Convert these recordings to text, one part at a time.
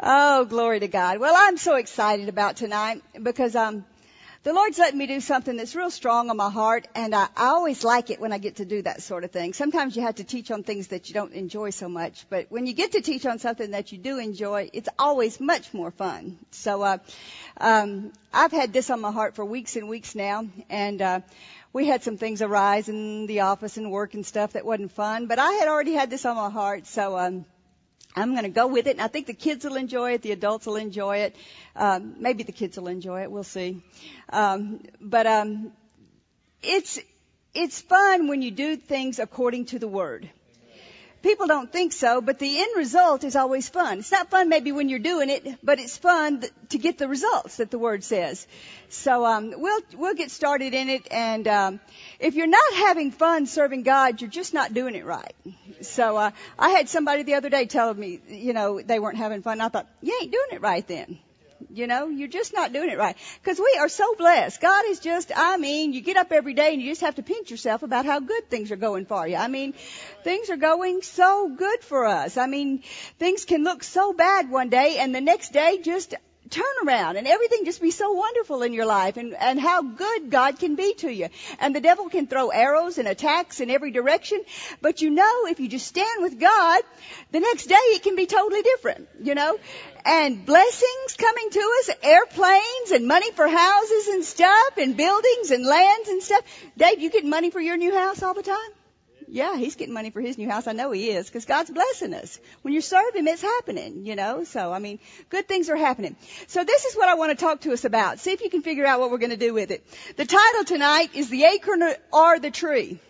Oh, glory to God. Well, I'm so excited about tonight because um the Lord's letting me do something that's real strong on my heart, and I, I always like it when I get to do that sort of thing. Sometimes you have to teach on things that you don't enjoy so much, but when you get to teach on something that you do enjoy, it's always much more fun. So, uh, um, I've had this on my heart for weeks and weeks now, and uh, we had some things arise in the office and work and stuff that wasn't fun, but I had already had this on my heart, so um, I'm going to go with it, and I think the kids will enjoy it, the adults will enjoy it, um, maybe the kids will enjoy it. We'll see. Um, but um, it's it's fun when you do things according to the word. People don't think so, but the end result is always fun. It's not fun maybe when you're doing it, but it's fun to get the results that the word says. So um, we'll we'll get started in it, and um, if you're not having fun serving God, you're just not doing it right. So uh, I had somebody the other day tell me, you know, they weren't having fun. I thought, you ain't doing it right then. You know, you're just not doing it right. Because we are so blessed. God is just, I mean, you get up every day and you just have to pinch yourself about how good things are going for you. I mean, things are going so good for us. I mean, things can look so bad one day and the next day just turn around and everything just be so wonderful in your life and, and how good God can be to you. And the devil can throw arrows and attacks in every direction, but you know if you just stand with God, the next day it can be totally different, you know? And blessings coming to us, airplanes and money for houses and stuff and buildings and lands and stuff. Dave, you getting money for your new house all the time? Yeah, he's getting money for his new house. I know he is because God's blessing us. When you serve him, it's happening, you know. So, I mean, good things are happening. So this is what I want to talk to us about. See if you can figure out what we're going to do with it. The title tonight is The Acorn or the Tree.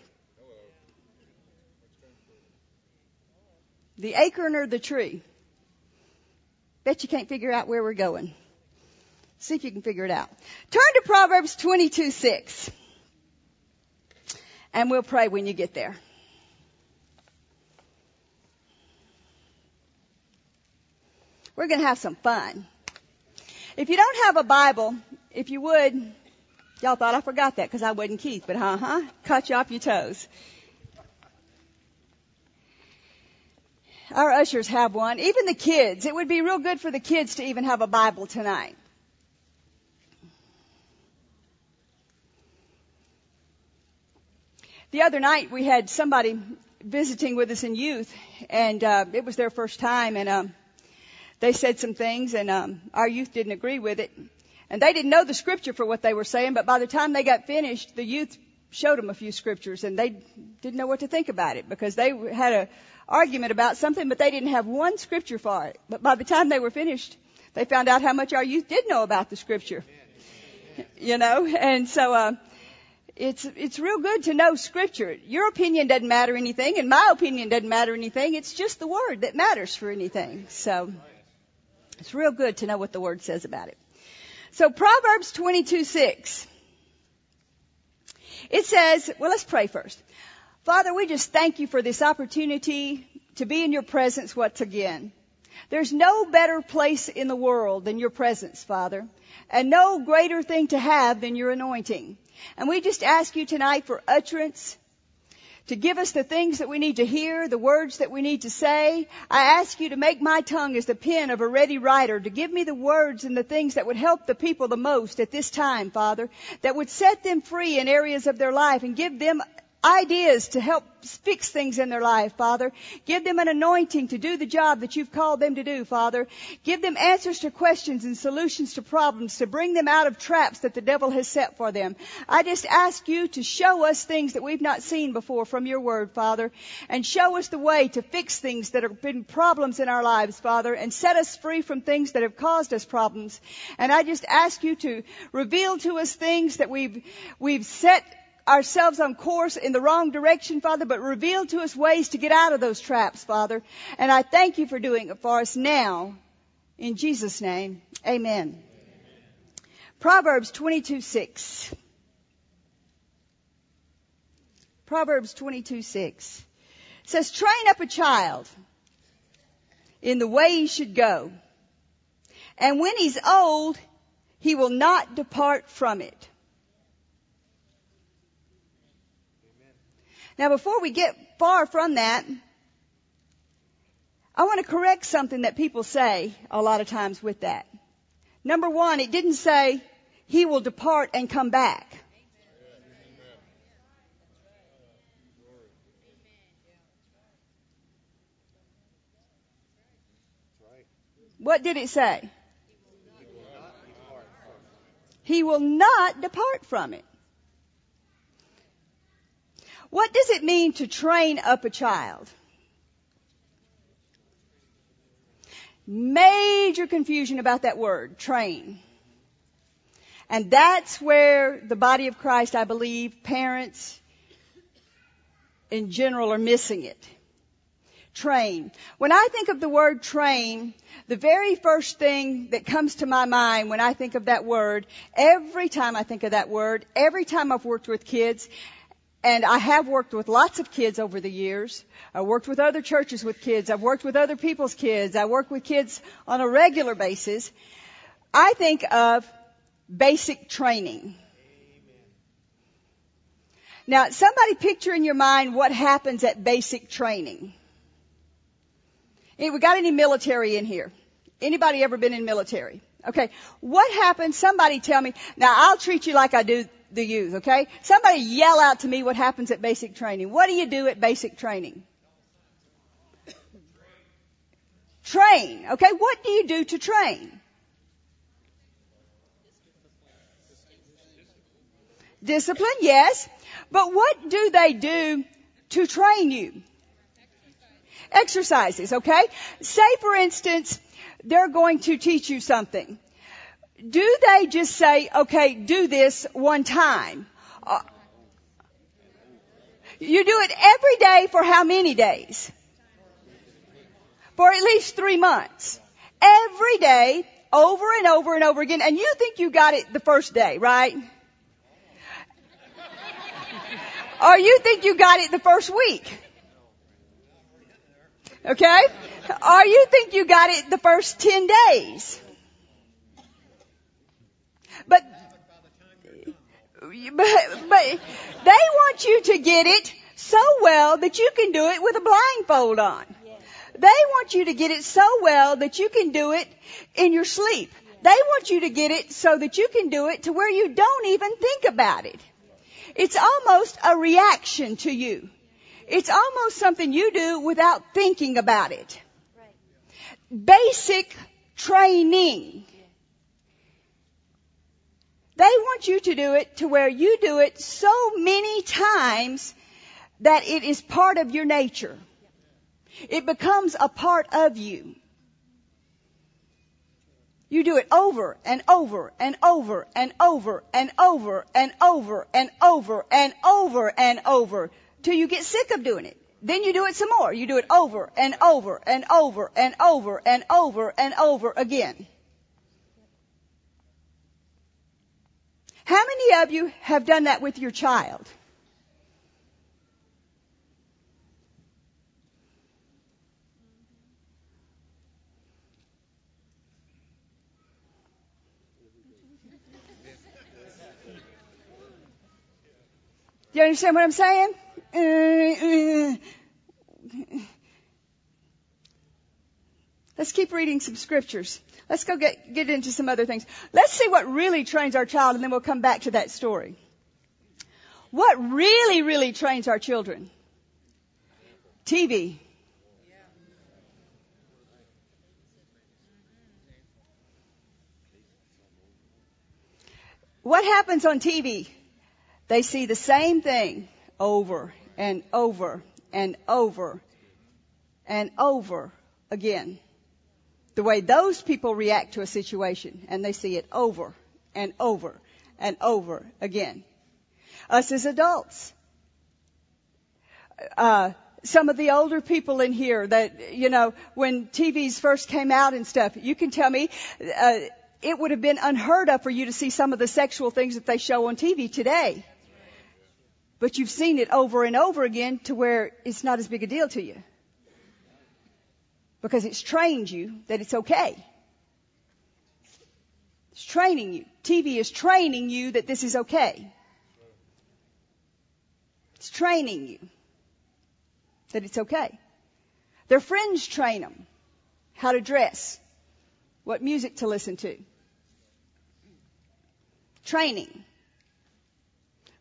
The acorn or the tree. Bet you can't figure out where we're going. See if you can figure it out. Turn to Proverbs 22, 6. And we'll pray when you get there. We're going to have some fun. If you don't have a Bible, if you would, y'all thought I forgot that because I wasn't Keith, but uh huh, cut you off your toes. Our ushers have one. Even the kids. It would be real good for the kids to even have a Bible tonight. The other night we had somebody visiting with us in youth, and uh, it was their first time, and um, they said some things, and um, our youth didn't agree with it, and they didn't know the scripture for what they were saying. But by the time they got finished, the youth showed them a few scriptures, and they didn't know what to think about it because they had a argument about something, but they didn't have one scripture for it. But by the time they were finished, they found out how much our youth did know about the scripture. You know, and so uh, it's it's real good to know scripture. Your opinion doesn't matter anything, and my opinion doesn't matter anything. It's just the word that matters for anything. So it's real good to know what the word says about it. So Proverbs 22, 6. It says, well, let's pray first. Father, we just thank you for this opportunity to be in your presence once again. There's no better place in the world than your presence, Father, and no greater thing to have than your anointing. And we just ask you tonight for utterance, to give us the things that we need to hear, the words that we need to say. I ask you to make my tongue as the pen of a ready writer, to give me the words and the things that would help the people the most at this time, Father, that would set them free in areas of their life and give them ideas to help fix things in their life, Father. Give them an anointing to do the job that you've called them to do, Father. Give them answers to questions and solutions to problems to bring them out of traps that the devil has set for them. I just ask you to show us things that we've not seen before from your word, Father, and show us the way to fix things that have been problems in our lives, Father, and set us free from things that have caused us problems. And I just ask you to reveal to us things that we've, we've set ourselves on course in the wrong direction, Father, but reveal to us ways to get out of those traps, Father. And I thank you for doing it for us now. In Jesus' name, amen. Proverbs 22, 6. Proverbs 22, 6 says, train up a child in the way he should go. And when he's old, he will not depart from it. Now before we get far from that, I want to correct something that people say a lot of times with that. Number one, it didn't say he will depart and come back. What did it say? He will not depart from it. What does it mean to train up a child? Major confusion about that word, train. And that's where the body of Christ, I believe, parents in general are missing it. Train. When I think of the word train, the very first thing that comes to my mind when I think of that word, every time I think of that word, every time I've worked with kids, and I have worked with lots of kids over the years. I worked with other churches with kids. I've worked with other people's kids. I work with kids on a regular basis. I think of basic training. Now, somebody picture in your mind what happens at basic training. Hey, we got any military in here? Anybody ever been in military? Okay. What happens? Somebody tell me. Now I'll treat you like I do the youth, okay? Somebody yell out to me what happens at basic training. What do you do at basic training? Train, okay? What do you do to train? Discipline, yes. But what do they do to train you? Exercises, okay? Say for instance, they're going to teach you something do they just say, okay, do this one time? Uh, you do it every day for how many days? For at least three months. Every day, over and over and over again. And you think you got it the first day, right? or you think you got it the first week. Okay? Or you think you got it the first 10 days. But, but, but they want you to get it so well that you can do it with a blindfold on. They want you to get it so well that you can do it in your sleep. They want you to get it so that you can do it to where you don't even think about it. It's almost a reaction to you. It's almost something you do without thinking about it. Basic training. They want you to do it to where you do it so many times that it is part of your nature. It becomes a part of you. You do it over and over and over and over and over and over and over and over and over till you get sick of doing it. Then you do it some more. You do it over and over and over and over and over and over again. How many of you have done that with your child? Do you understand what I'm saying? Uh, uh. Let's keep reading some scriptures. Let's go get, get into some other things. Let's see what really trains our child and then we'll come back to that story. What really, really trains our children? TV. What happens on TV? They see the same thing over and over and over and over again the way those people react to a situation and they see it over and over and over again. Us as adults. Uh, some of the older people in here that, you know, when TVs first came out and stuff, you can tell me, uh, it would have been unheard of for you to see some of the sexual things that they show on TV today. But you've seen it over and over again to where it's not as big a deal to you because it's trained you that it's okay. It's training you. TV is training you that this is okay. It's training you that it's okay. Their friends train them. how to dress, what music to listen to. Training.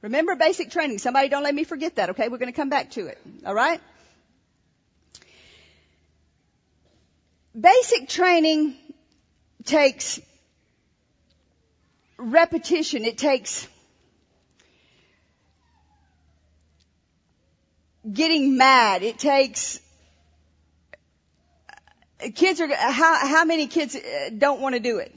Remember basic training. Somebody don't let me forget that, okay? We're going to come back to it. Alright? Basic training takes repetition. It takes getting mad. It takes kids are how how many kids uh, don't want to do it?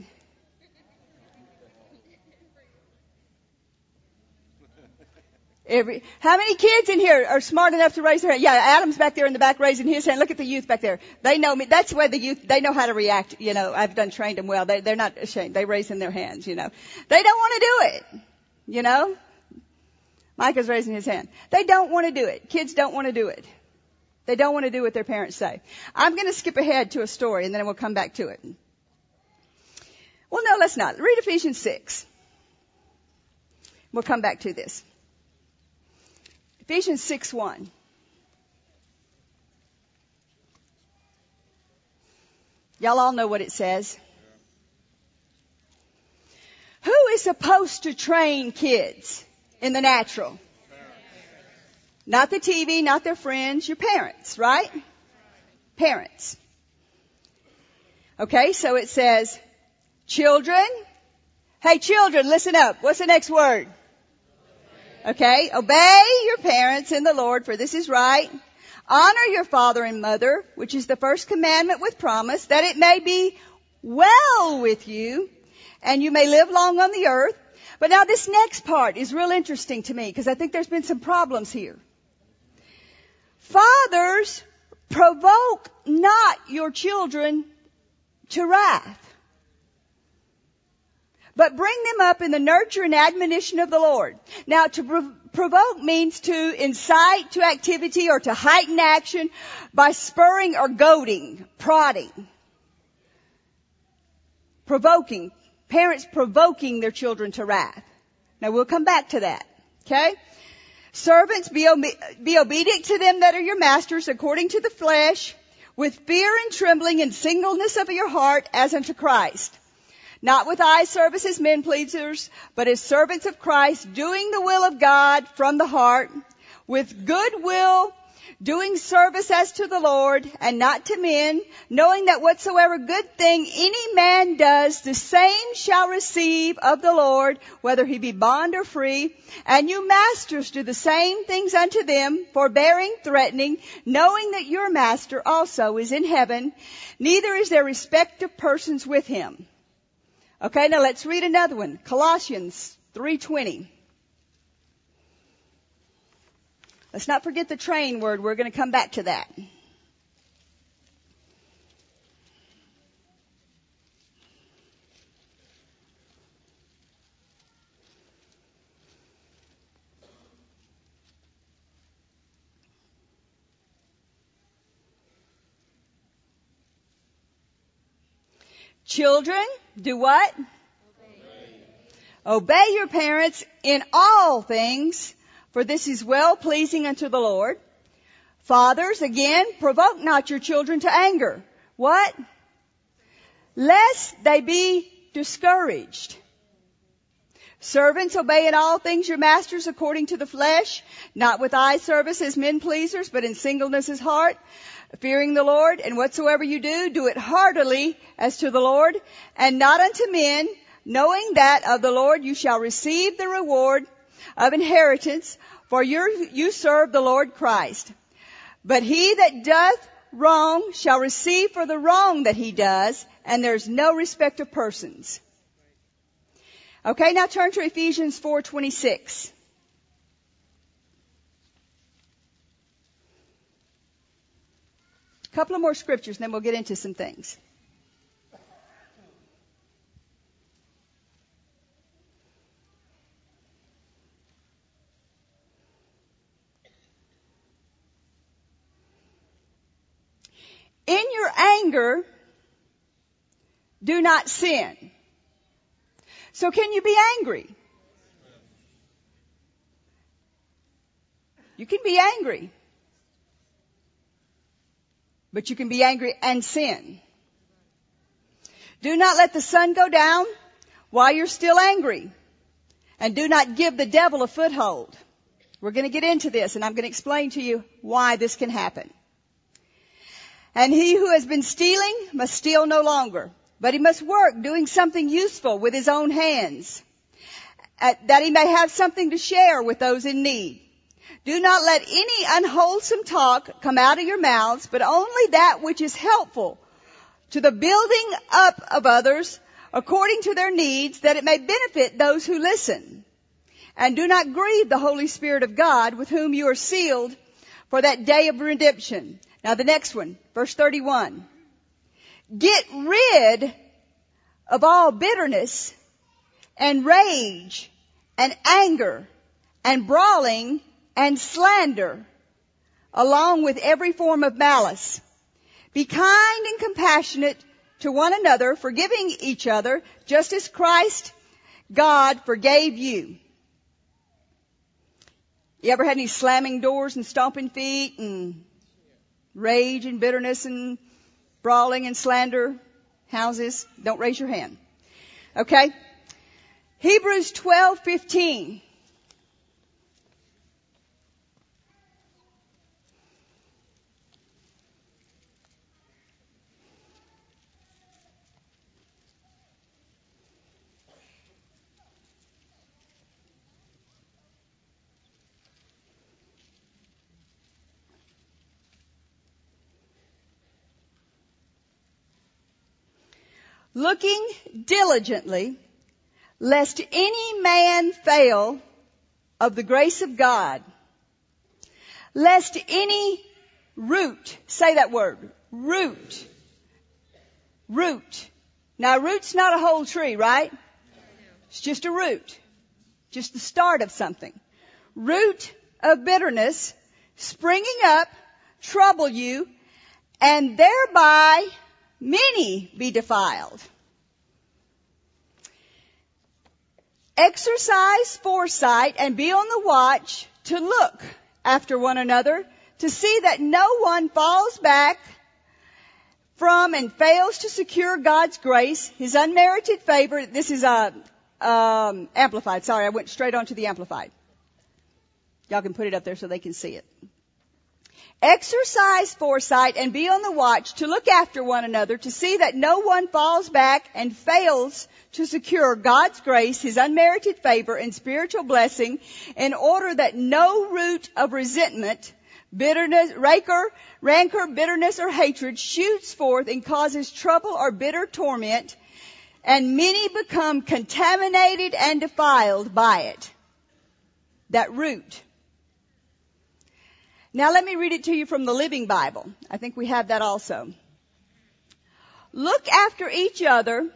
Every, how many kids in here are smart enough to raise their hand? Yeah, Adam's back there in the back raising his hand. Look at the youth back there. They know me. That's where the youth, they know how to react. You know, I've done trained them well. They, they're not ashamed. They're raising their hands, you know. They don't want to do it. You know? Micah's raising his hand. They don't want to do it. Kids don't want to do it. They don't want to do what their parents say. I'm going to skip ahead to a story and then we'll come back to it. Well, no, let's not. Read Ephesians 6. We'll come back to this. Ephesians 6 1. Y'all all know what it says. Who is supposed to train kids in the natural? Not the TV, not their friends, your parents, right? Parents. Okay, so it says, children. Hey children, listen up. What's the next word? Okay, obey your parents in the Lord, for this is right. Honor your father and mother, which is the first commandment with promise, that it may be well with you, and you may live long on the earth. But now this next part is real interesting to me, because I think there's been some problems here. Fathers, provoke not your children to wrath but bring them up in the nurture and admonition of the Lord. Now to prov- provoke means to incite to activity or to heighten action by spurring or goading, prodding. Provoking. Parents provoking their children to wrath. Now we'll come back to that. Okay? Servants, be, obe- be obedient to them that are your masters according to the flesh, with fear and trembling and singleness of your heart as unto Christ not with eye service as men pleasers, but as servants of Christ, doing the will of God from the heart, with good will, doing service as to the Lord and not to men, knowing that whatsoever good thing any man does, the same shall receive of the Lord, whether he be bond or free. And you masters do the same things unto them, forbearing, threatening, knowing that your master also is in heaven, neither is there respect of persons with him. Okay, now let's read another one. Colossians 3:20. Let's not forget the train word. We're going to come back to that. Children, do what? Obey. Obey your parents in all things, for this is well pleasing unto the Lord. Fathers, again, provoke not your children to anger. What? Lest they be discouraged. Servants, obey in all things your masters according to the flesh, not with eye service as men pleasers, but in singleness of heart, fearing the Lord, and whatsoever you do, do it heartily as to the Lord, and not unto men, knowing that of the Lord you shall receive the reward of inheritance, for you serve the Lord Christ. But he that doth wrong shall receive for the wrong that he does, and there's no respect of persons. Okay, now turn to Ephesians 4:26. A couple of more scriptures and then we'll get into some things. In your anger, do not sin. So can you be angry? You can be angry. But you can be angry and sin. Do not let the sun go down while you're still angry. And do not give the devil a foothold. We're going to get into this and I'm going to explain to you why this can happen. And he who has been stealing must steal no longer, but he must work doing something useful with his own hands, that he may have something to share with those in need. Do not let any unwholesome talk come out of your mouths, but only that which is helpful to the building up of others according to their needs, that it may benefit those who listen. And do not grieve the Holy Spirit of God with whom you are sealed for that day of redemption. Now the next one, verse 31. Get rid of all bitterness and rage and anger and brawling and slander along with every form of malice. Be kind and compassionate to one another, forgiving each other, just as Christ, God, forgave you. You ever had any slamming doors and stomping feet and rage and bitterness and brawling and slander houses? Don't raise your hand. Okay? Hebrews 12:15 looking diligently lest any man fail of the grace of God, lest any root, say that word, root, root. Now root's not a whole tree, right? It's just a root, just the start of something. Root of bitterness springing up, trouble you, and thereby many be defiled. Exercise foresight and be on the watch to look after one another to see that no one falls back from and fails to secure God's grace, His unmerited favor. This is uh, um, amplified. Sorry, I went straight on to the amplified. Y'all can put it up there so they can see it. Exercise foresight and be on the watch to look after one another to see that no one falls back and fails to secure God's grace, His unmerited favor and spiritual blessing in order that no root of resentment, bitterness, rancor, rancor, bitterness, or hatred shoots forth and causes trouble or bitter torment and many become contaminated and defiled by it. That root. Now let me read it to you from the Living Bible. I think we have that also. Look after each other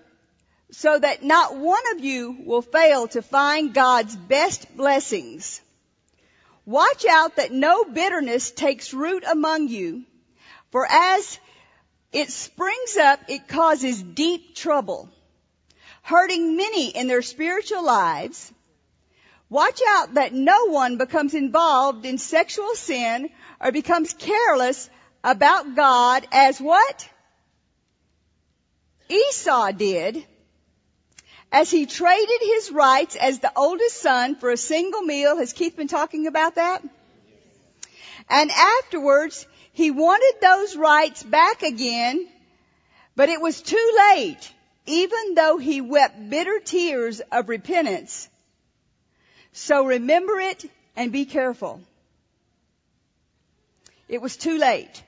so that not one of you will fail to find God's best blessings. Watch out that no bitterness takes root among you, for as it springs up, it causes deep trouble, hurting many in their spiritual lives Watch out that no one becomes involved in sexual sin or becomes careless about God as what? Esau did as he traded his rights as the oldest son for a single meal. Has Keith been talking about that? And afterwards, he wanted those rights back again, but it was too late, even though he wept bitter tears of repentance so remember it and be careful. It was too late.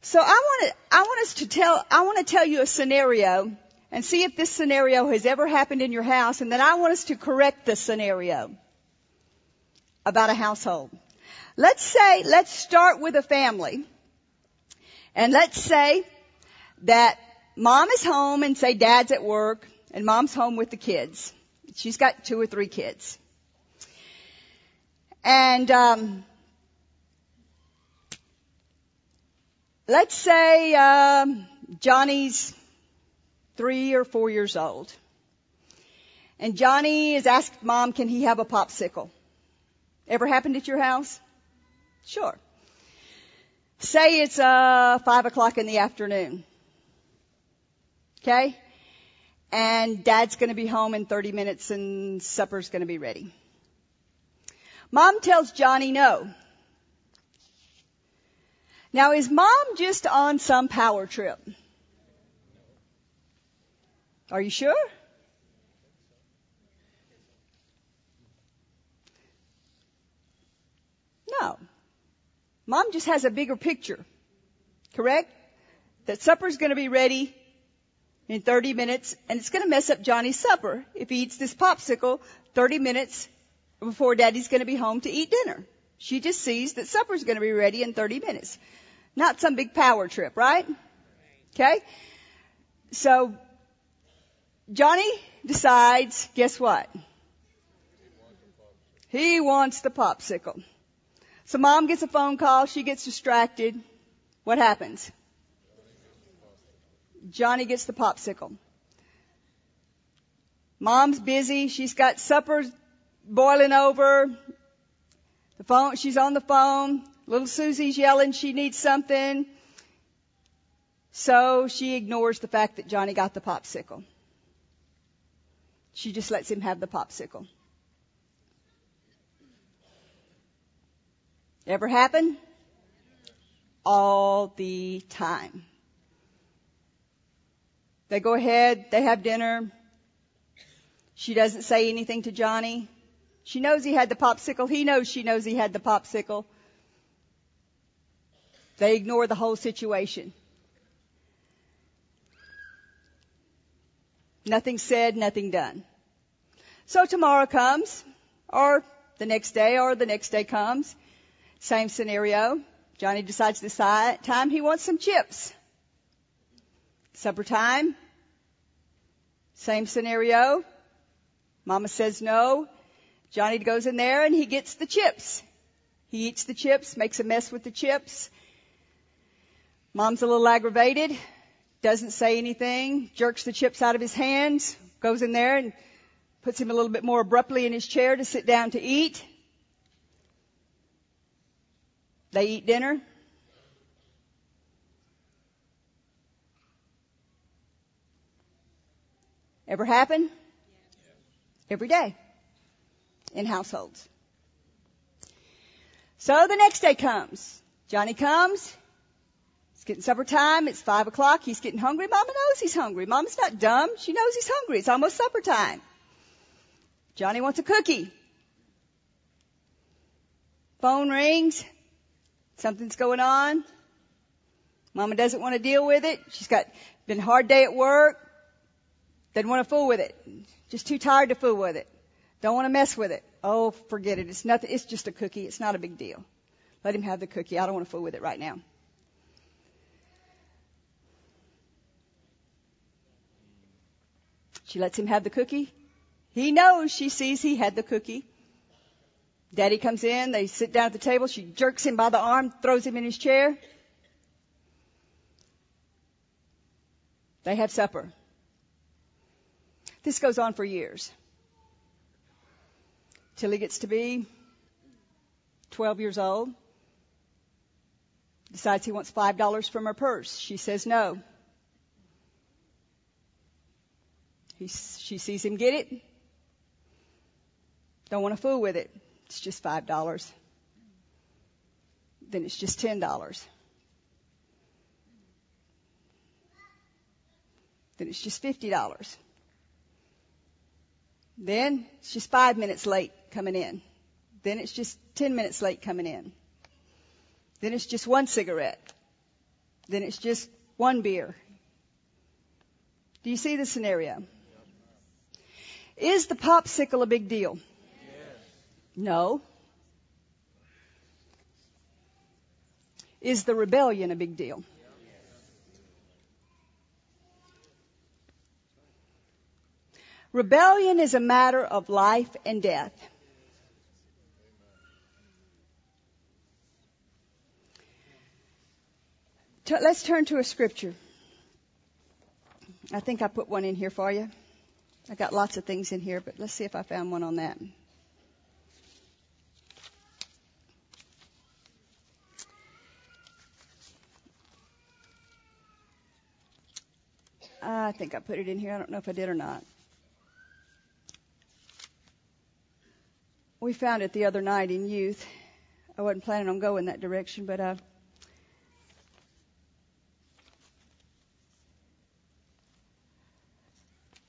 So I want to, I want us to tell, I want to tell you a scenario and see if this scenario has ever happened in your house and then I want us to correct the scenario about a household. Let's say, let's start with a family and let's say that mom is home and say dad's at work and mom's home with the kids. She's got two or three kids. And um, let's say um, Johnny's three or four years old. And Johnny has asked mom, can he have a popsicle? Ever happened at your house? Sure. Say it's uh, five o'clock in the afternoon. Okay? And dad's gonna be home in 30 minutes and supper's gonna be ready. Mom tells Johnny no. Now is mom just on some power trip? Are you sure? No. Mom just has a bigger picture. Correct? That supper's gonna be ready in 30 minutes and it's gonna mess up Johnny's supper if he eats this popsicle 30 minutes before daddy's gonna be home to eat dinner. She just sees that supper's gonna be ready in 30 minutes. Not some big power trip, right? Okay? So, Johnny decides, guess what? He wants the popsicle. So mom gets a phone call, she gets distracted. What happens? Johnny gets the popsicle. Mom's busy, she's got supper boiling over. The phone, she's on the phone. Little Susie's yelling she needs something. So she ignores the fact that Johnny got the popsicle. She just lets him have the popsicle. Ever happen? All the time. They go ahead, they have dinner. She doesn't say anything to Johnny. She knows he had the popsicle. He knows she knows he had the popsicle. They ignore the whole situation. Nothing said, nothing done. So tomorrow comes, or the next day, or the next day comes. Same scenario. Johnny decides this time he wants some chips. Supper time. Same scenario. Mama says no. Johnny goes in there and he gets the chips. He eats the chips, makes a mess with the chips. Mom's a little aggravated, doesn't say anything, jerks the chips out of his hands, goes in there and puts him a little bit more abruptly in his chair to sit down to eat. They eat dinner. Ever happen? Every day in households. So the next day comes. Johnny comes It's getting supper time. It's five o'clock. He's getting hungry. Mama knows he's hungry. Mama's not dumb. She knows he's hungry. It's almost supper time. Johnny wants a cookie. Phone rings. Something's going on. Mama doesn't want to deal with it. She's got been a hard day at work. Doesn't want to fool with it. Just too tired to fool with it. Don't want to mess with it. Oh, forget it. It's nothing. It's just a cookie. It's not a big deal. Let him have the cookie. I don't want to fool with it right now. She lets him have the cookie. He knows she sees he had the cookie. Daddy comes in, they sit down at the table, she jerks him by the arm, throws him in his chair. They have supper. This goes on for years. Till he gets to be 12 years old. Decides he wants $5 from her purse. She says no. He, she sees him get it. Don't want to fool with it. It's just five dollars. Then it's just ten dollars. Then it's just fifty dollars. Then it's just five minutes late coming in. Then it's just ten minutes late coming in. Then it's just one cigarette. Then it's just one beer. Do you see the scenario? Is the popsicle a big deal? Yes. No. Is the rebellion a big deal? Rebellion is a matter of life and death. Let's turn to a scripture. I think I put one in here for you. I got lots of things in here, but let's see if I found one on that. I think I put it in here. I don't know if I did or not. We found it the other night in youth. I wasn't planning on going that direction, but uh,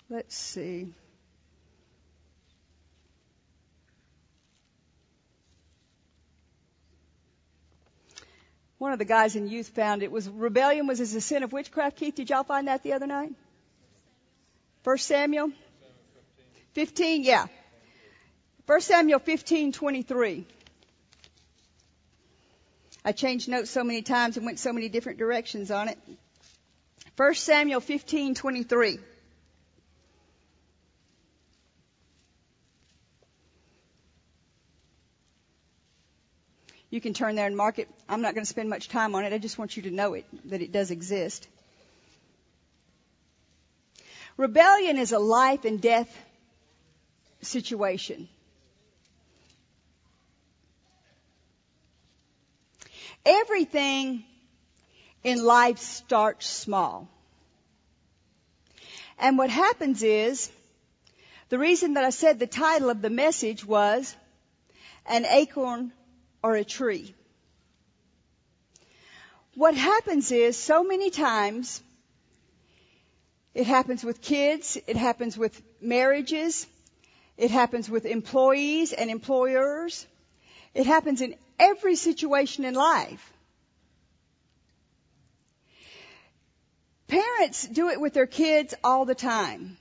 let's see. One of the guys in youth found it was rebellion was as a sin of witchcraft. Keith, did y'all find that the other night? First Samuel 15, yeah. First Samuel 15, 23. I changed notes so many times and went so many different directions on it. 1 Samuel 15, 23. You can turn there and mark it. I'm not going to spend much time on it. I just want you to know it, that it does exist. Rebellion is a life and death situation. Everything in life starts small. And what happens is, the reason that I said the title of the message was An Acorn or a tree. What happens is so many times it happens with kids, it happens with marriages, it happens with employees and employers. It happens in every situation in life. Parents do it with their kids all the time.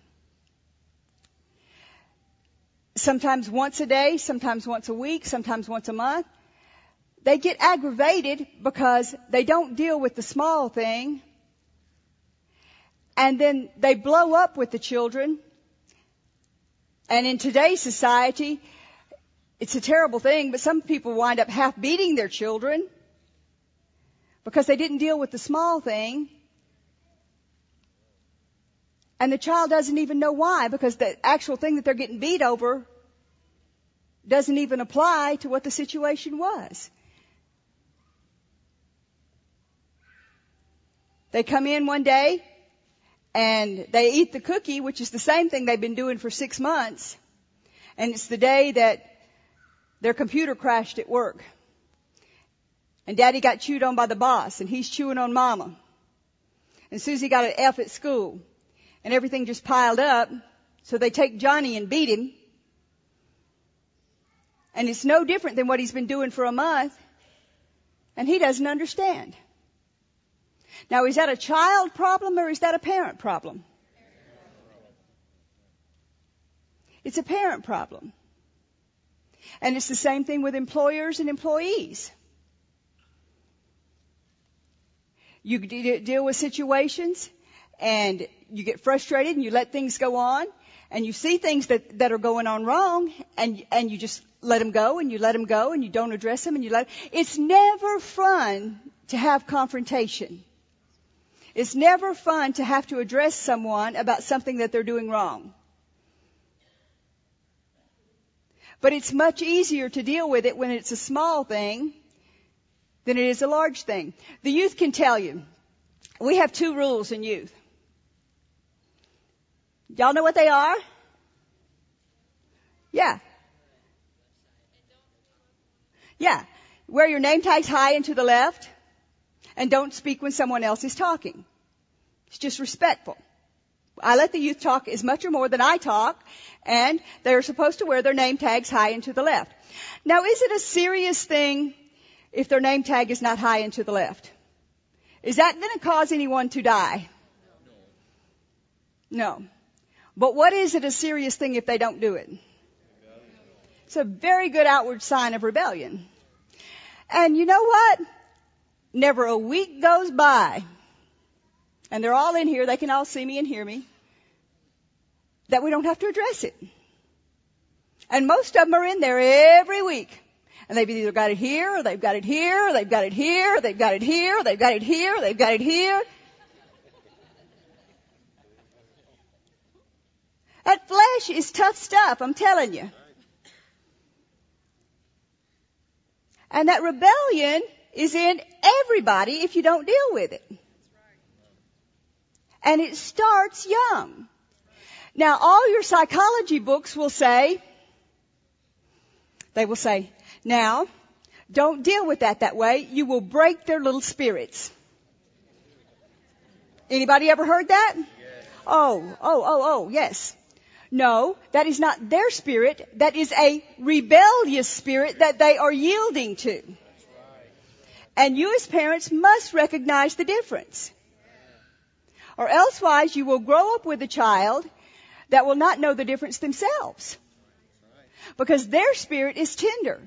Sometimes once a day, sometimes once a week, sometimes once a month. They get aggravated because they don't deal with the small thing. And then they blow up with the children. And in today's society, it's a terrible thing, but some people wind up half beating their children because they didn't deal with the small thing. And the child doesn't even know why because the actual thing that they're getting beat over doesn't even apply to what the situation was. They come in one day and they eat the cookie, which is the same thing they've been doing for six months. And it's the day that their computer crashed at work. And daddy got chewed on by the boss and he's chewing on mama. And Susie got an F at school and everything just piled up. So they take Johnny and beat him. And it's no different than what he's been doing for a month. And he doesn't understand. Now, is that a child problem or is that a parent problem? It's a parent problem. And it's the same thing with employers and employees. You deal with situations and you get frustrated and you let things go on and you see things that, that are going on wrong and, and you just let them go and you let them go and you don't address them and you let, it's never fun to have confrontation. It's never fun to have to address someone about something that they're doing wrong. But it's much easier to deal with it when it's a small thing than it is a large thing. The youth can tell you. We have two rules in youth. Y'all know what they are? Yeah. Yeah. Wear your name tags high and to the left and don't speak when someone else is talking. It's just respectful. I let the youth talk as much or more than I talk, and they're supposed to wear their name tags high and to the left. Now, is it a serious thing if their name tag is not high and to the left? Is that going to cause anyone to die? No. But what is it a serious thing if they don't do it? It's a very good outward sign of rebellion. And you know what? Never a week goes by, and they're all in here, they can all see me and hear me, that we don't have to address it. And most of them are in there every week. And they've either got it here, or they've got it here, or they've got it here, or they've got it here, or they've got it here, or they've got it here. That flesh is tough stuff, I'm telling you. And that rebellion is in everybody if you don't deal with it. And it starts young. Now all your psychology books will say, they will say, now, don't deal with that that way. You will break their little spirits. Anybody ever heard that? Yes. Oh, oh, oh, oh, yes. No, that is not their spirit. That is a rebellious spirit that they are yielding to. And you as parents must recognize the difference. Or elsewise you will grow up with a child that will not know the difference themselves. Because their spirit is tender.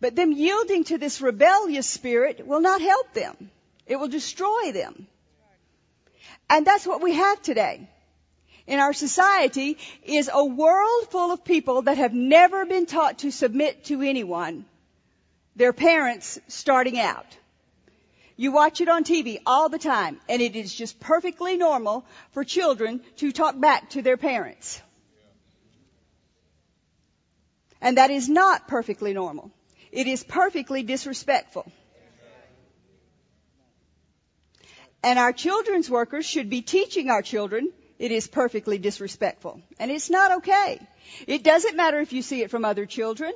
But them yielding to this rebellious spirit will not help them. It will destroy them. And that's what we have today in our society is a world full of people that have never been taught to submit to anyone. Their parents starting out. You watch it on TV all the time, and it is just perfectly normal for children to talk back to their parents. And that is not perfectly normal. It is perfectly disrespectful. And our children's workers should be teaching our children it is perfectly disrespectful. And it's not okay. It doesn't matter if you see it from other children.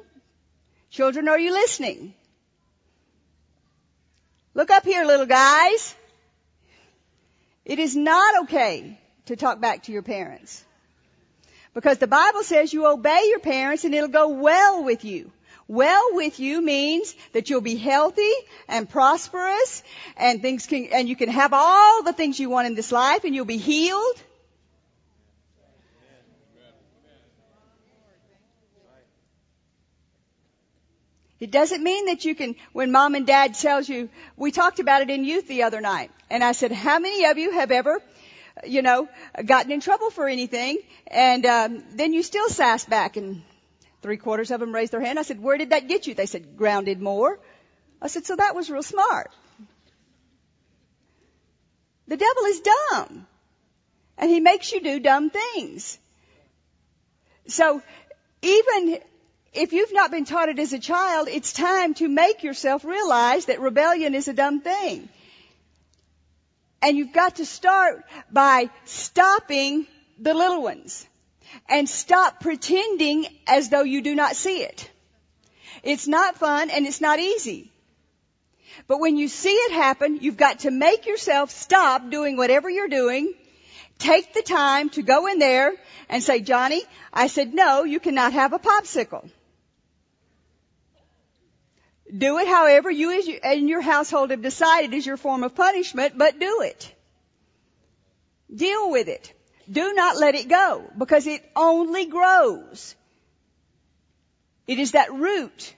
Children, are you listening? Look up here, little guys. It is not okay to talk back to your parents. Because the Bible says you obey your parents and it'll go well with you. Well with you means that you'll be healthy and prosperous and things can, and you can have all the things you want in this life and you'll be healed. It doesn't mean that you can, when mom and dad tells you, we talked about it in youth the other night, and I said, how many of you have ever, you know, gotten in trouble for anything, and um, then you still sass back, and three quarters of them raised their hand. I said, where did that get you? They said, grounded more. I said, so that was real smart. The devil is dumb, and he makes you do dumb things. So even if you've not been taught it as a child, it's time to make yourself realize that rebellion is a dumb thing. And you've got to start by stopping the little ones and stop pretending as though you do not see it. It's not fun and it's not easy. But when you see it happen, you've got to make yourself stop doing whatever you're doing take the time to go in there and say, Johnny, I said, no, you cannot have a popsicle. Do it however you and your household have decided is your form of punishment, but do it. Deal with it. Do not let it go because it only grows. It is that root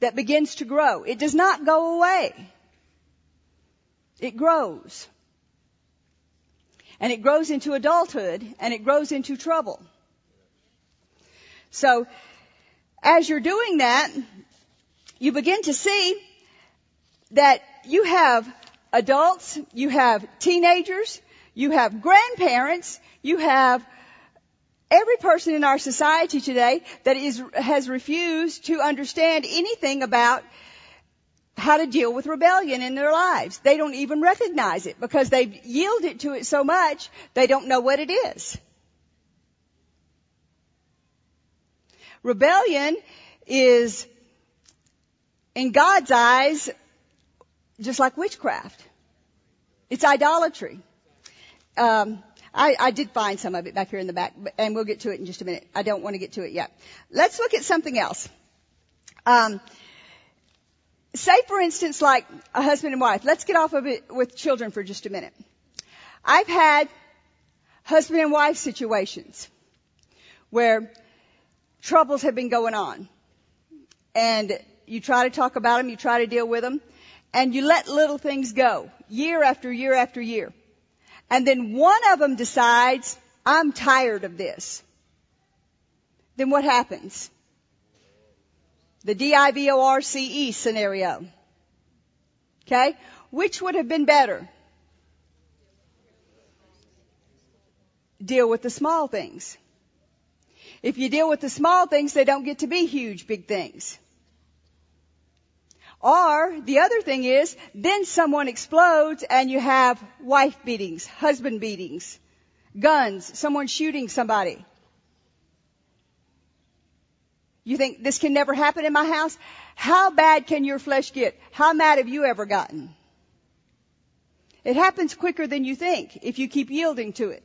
that begins to grow. It does not go away. It grows. And it grows into adulthood and it grows into trouble. So, as you're doing that, you begin to see that you have adults, you have teenagers, you have grandparents, you have every person in our society today that is, has refused to understand anything about how to deal with rebellion in their lives. They don't even recognize it because they've yielded to it so much, they don't know what it is. Rebellion is in God's eyes, just like witchcraft. It's idolatry. Um, I, I, did find some of it back here in the back, and we'll get to it in just a minute. I don't want to get to it yet. Let's look at something else. Um, say, for instance, like a husband and wife. Let's get off of it with children for just a minute. I've had husband and wife situations where troubles have been going on, and you try to talk about them, you try to deal with them, and you let little things go year after year after year. And then one of them decides, I'm tired of this. Then what happens? The D-I-V-O-R-C-E scenario. Okay? Which would have been better? Deal with the small things. If you deal with the small things, they don't get to be huge, big things. Or the other thing is, then someone explodes and you have wife beatings, husband beatings, guns, someone shooting somebody. You think this can never happen in my house? How bad can your flesh get? How mad have you ever gotten? It happens quicker than you think if you keep yielding to it.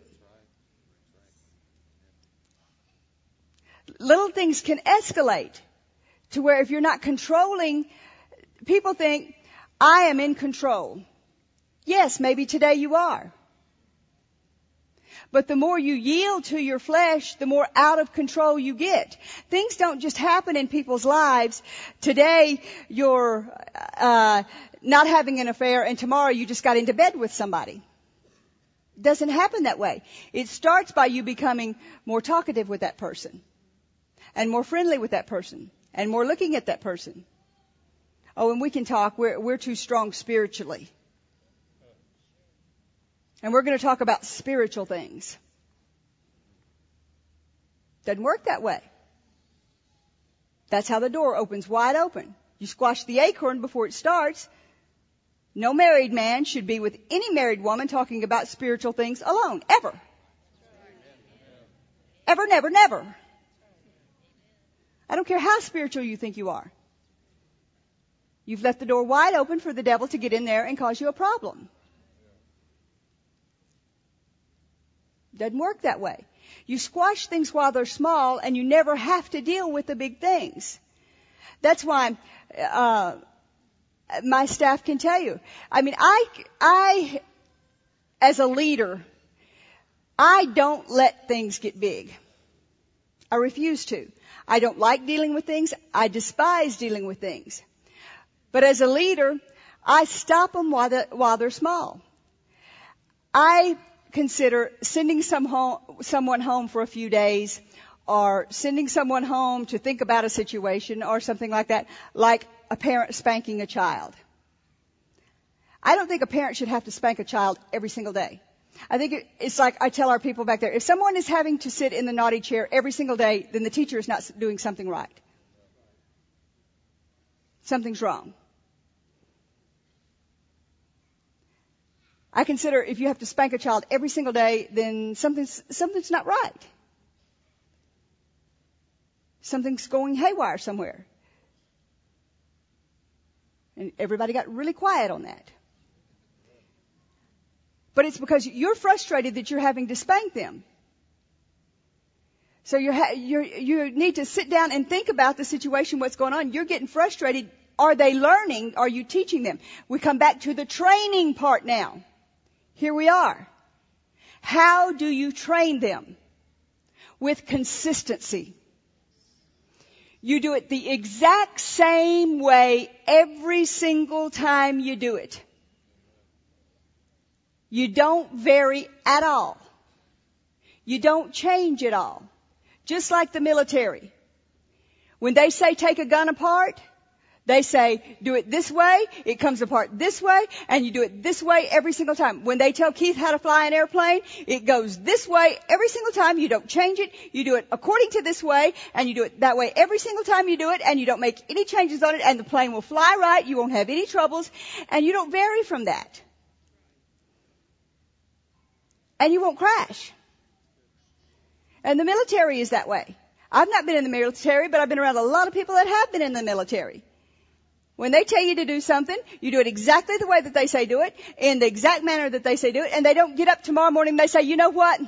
Little things can escalate to where if you're not controlling, people think, I am in control. Yes, maybe today you are. But the more you yield to your flesh, the more out of control you get. Things don't just happen in people's lives. Today you're uh, not having an affair, and tomorrow you just got into bed with somebody. Doesn't happen that way. It starts by you becoming more talkative with that person, and more friendly with that person, and more looking at that person. Oh, and we can talk. We're, we're too strong spiritually. And we're going to talk about spiritual things. Doesn't work that way. That's how the door opens wide open. You squash the acorn before it starts. No married man should be with any married woman talking about spiritual things alone, ever. Ever, never, never. I don't care how spiritual you think you are. You've left the door wide open for the devil to get in there and cause you a problem. Doesn't work that way. You squash things while they're small and you never have to deal with the big things. That's why, uh, my staff can tell you. I mean, I, I, as a leader, I don't let things get big. I refuse to. I don't like dealing with things. I despise dealing with things. But as a leader, I stop them while, the, while they're small. I consider sending some home, someone home for a few days or sending someone home to think about a situation or something like that, like a parent spanking a child. I don't think a parent should have to spank a child every single day. I think it's like I tell our people back there, if someone is having to sit in the naughty chair every single day, then the teacher is not doing something right. Something's wrong. I consider if you have to spank a child every single day, then something's, something's not right. Something's going haywire somewhere. And everybody got really quiet on that. But it's because you're frustrated that you're having to spank them. So you ha- you need to sit down and think about the situation, what's going on. You're getting frustrated. Are they learning? Are you teaching them? We come back to the training part now. Here we are. How do you train them? With consistency. You do it the exact same way every single time you do it. You don't vary at all. You don't change at all. Just like the military. When they say take a gun apart, they say, do it this way, it comes apart this way, and you do it this way every single time. When they tell Keith how to fly an airplane, it goes this way every single time, you don't change it, you do it according to this way, and you do it that way every single time you do it, and you don't make any changes on it, and the plane will fly right, you won't have any troubles, and you don't vary from that. And you won't crash. And the military is that way. I've not been in the military, but I've been around a lot of people that have been in the military. When they tell you to do something, you do it exactly the way that they say do it, in the exact manner that they say do it, and they don't get up tomorrow morning and they say, you know what?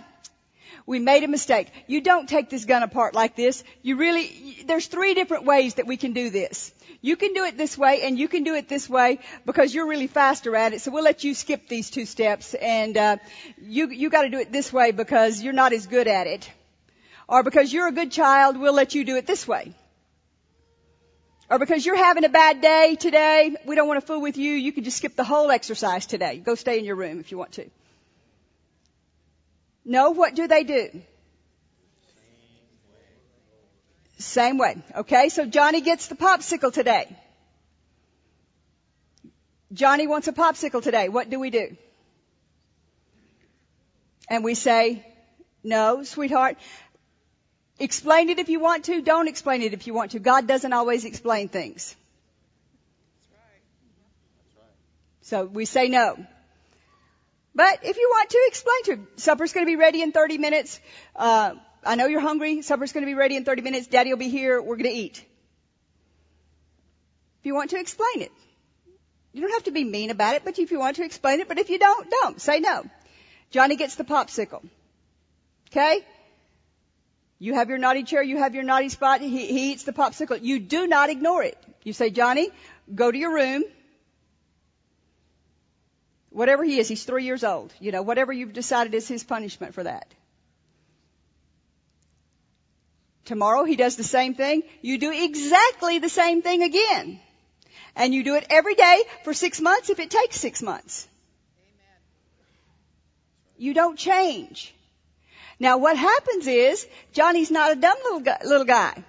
We made a mistake. You don't take this gun apart like this. You really, there's three different ways that we can do this. You can do it this way and you can do it this way because you're really faster at it. So we'll let you skip these two steps and, uh, you, you gotta do it this way because you're not as good at it. Or because you're a good child, we'll let you do it this way. Or because you're having a bad day today, we don't want to fool with you, you can just skip the whole exercise today. Go stay in your room if you want to. No, what do they do? Same way. Okay, so Johnny gets the popsicle today. Johnny wants a popsicle today. What do we do? And we say, no, sweetheart, Explain it if you want to. Don't explain it if you want to. God doesn't always explain things. So we say no. But if you want to, explain to him. Supper's going to be ready in 30 minutes. Uh, I know you're hungry. Supper's going to be ready in 30 minutes. Daddy will be here. We're going to eat. If you want to explain it. You don't have to be mean about it, but if you want to explain it, but if you don't, don't. Say no. Johnny gets the popsicle. Okay? You have your naughty chair, you have your naughty spot, he, he eats the popsicle. You do not ignore it. You say, Johnny, go to your room. Whatever he is, he's three years old. You know, whatever you've decided is his punishment for that. Tomorrow he does the same thing. You do exactly the same thing again. And you do it every day for six months if it takes six months. Amen. You don't change. Now what happens is, Johnny's not a dumb little guy, little guy.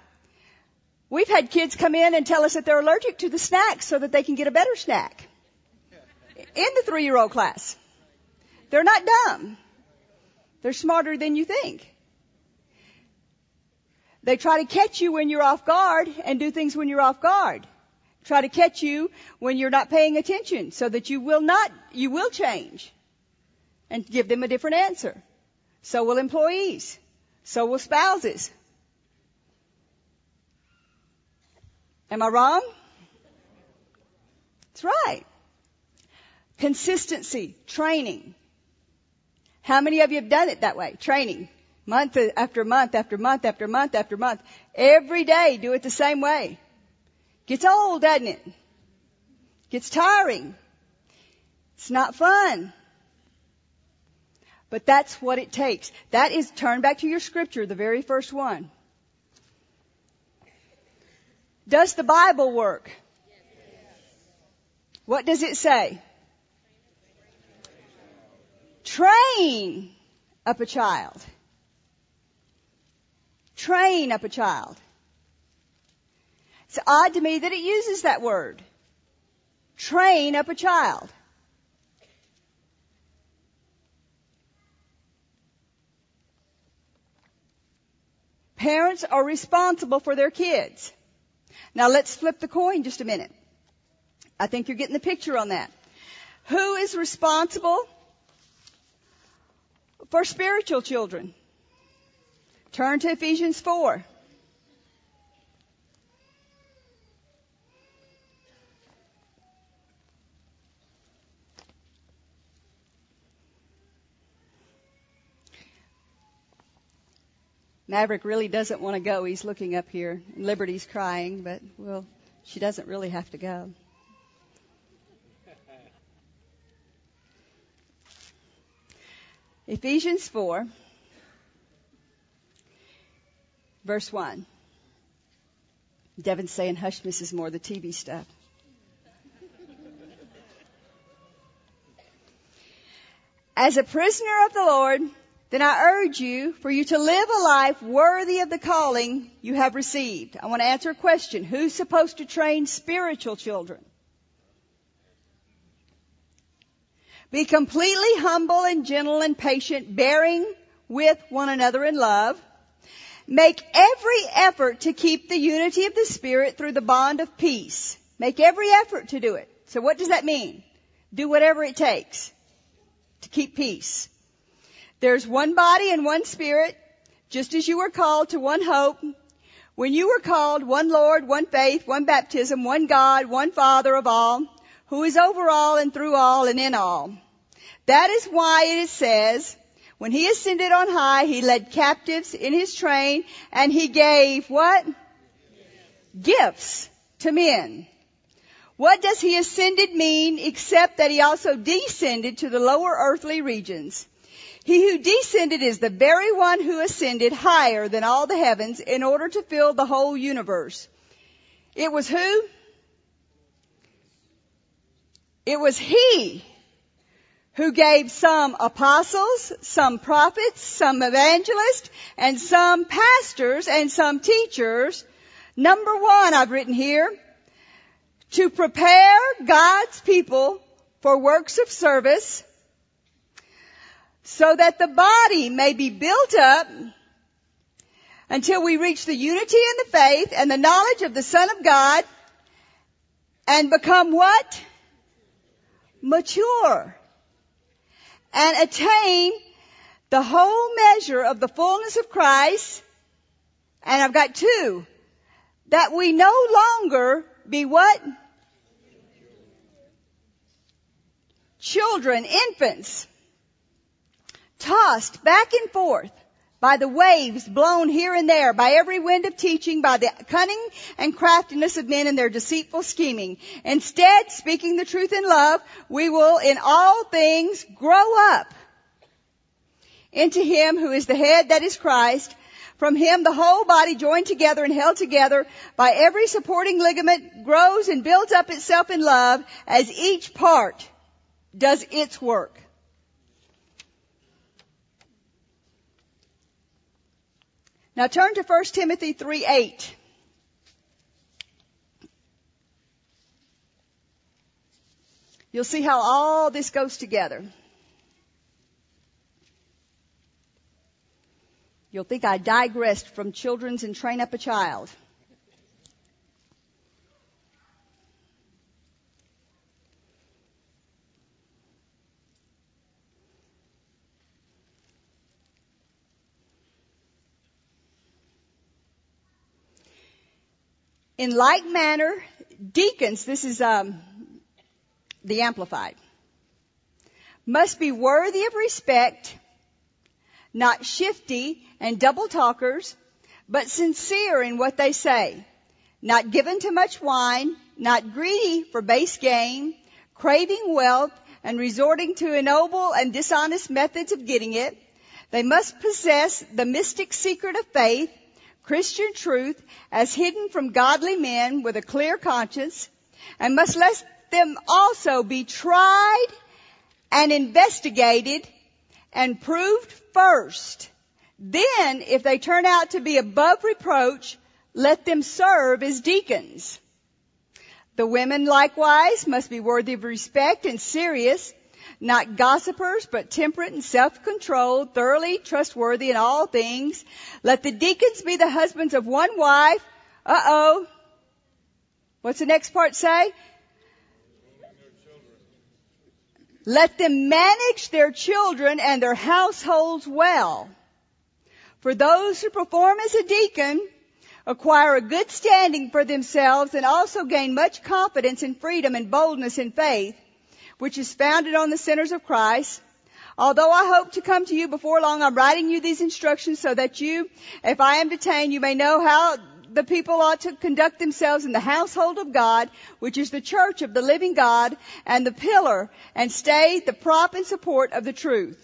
We've had kids come in and tell us that they're allergic to the snacks so that they can get a better snack. In the three year old class. They're not dumb. They're smarter than you think. They try to catch you when you're off guard and do things when you're off guard. Try to catch you when you're not paying attention so that you will not, you will change and give them a different answer. So will employees. So will spouses. Am I wrong? That's right. Consistency, training. How many of you have done it that way? Training. Month after month after month after month after month. Every day do it the same way. Gets old, doesn't it? Gets tiring. It's not fun. But that's what it takes. That is, turn back to your scripture, the very first one. Does the Bible work? What does it say? Train up a child. Train up a child. It's odd to me that it uses that word. Train up a child. Parents are responsible for their kids. Now let's flip the coin just a minute. I think you're getting the picture on that. Who is responsible for spiritual children? Turn to Ephesians 4. Maverick really doesn't want to go. He's looking up here. Liberty's crying, but well, she doesn't really have to go. Ephesians 4, verse 1. Devin's saying, hush, Mrs. Moore, the TV stuff. As a prisoner of the Lord, then I urge you for you to live a life worthy of the calling you have received. I want to answer a question. Who's supposed to train spiritual children? Be completely humble and gentle and patient, bearing with one another in love. Make every effort to keep the unity of the Spirit through the bond of peace. Make every effort to do it. So what does that mean? Do whatever it takes to keep peace. There's one body and one spirit, just as you were called to one hope. When you were called, one Lord, one faith, one baptism, one God, one Father of all, who is over all and through all and in all. That is why it says, when he ascended on high, he led captives in his train and he gave what? Gifts to men. What does he ascended mean except that he also descended to the lower earthly regions? He who descended is the very one who ascended higher than all the heavens in order to fill the whole universe. It was who? It was he who gave some apostles, some prophets, some evangelists, and some pastors, and some teachers. Number one, I've written here, to prepare God's people for works of service so that the body may be built up until we reach the unity in the faith and the knowledge of the Son of God and become what? mature and attain the whole measure of the fullness of Christ. And I've got two. That we no longer be what? Children, infants, tossed back and forth by the waves blown here and there, by every wind of teaching, by the cunning and craftiness of men and their deceitful scheming. Instead, speaking the truth in love, we will in all things grow up into Him who is the head, that is Christ. From Him the whole body joined together and held together by every supporting ligament grows and builds up itself in love as each part does its work. Now turn to 1 Timothy 3 8. You'll see how all this goes together. You'll think I digressed from children's and train up a child. In like manner, deacons, this is um, the Amplified, must be worthy of respect, not shifty and double talkers, but sincere in what they say, not given to much wine, not greedy for base gain, craving wealth, and resorting to ignoble and dishonest methods of getting it. They must possess the mystic secret of faith, Christian truth as hidden from godly men with a clear conscience and must let them also be tried and investigated and proved first. Then, if they turn out to be above reproach, let them serve as deacons. The women likewise must be worthy of respect and serious, not gossipers, but temperate and self-controlled, thoroughly trustworthy in all things. Let the deacons be the husbands of one wife. Uh-oh. What's the next part say? Let them manage their children and their households well. For those who perform as a deacon acquire a good standing for themselves and also gain much confidence and freedom and boldness in faith which is founded on the sinners of Christ. Although I hope to come to you before long, I'm writing you these instructions so that you, if I am detained, you may know how the people ought to conduct themselves in the household of God, which is the church of the living God and the pillar and stay the prop and support of the truth.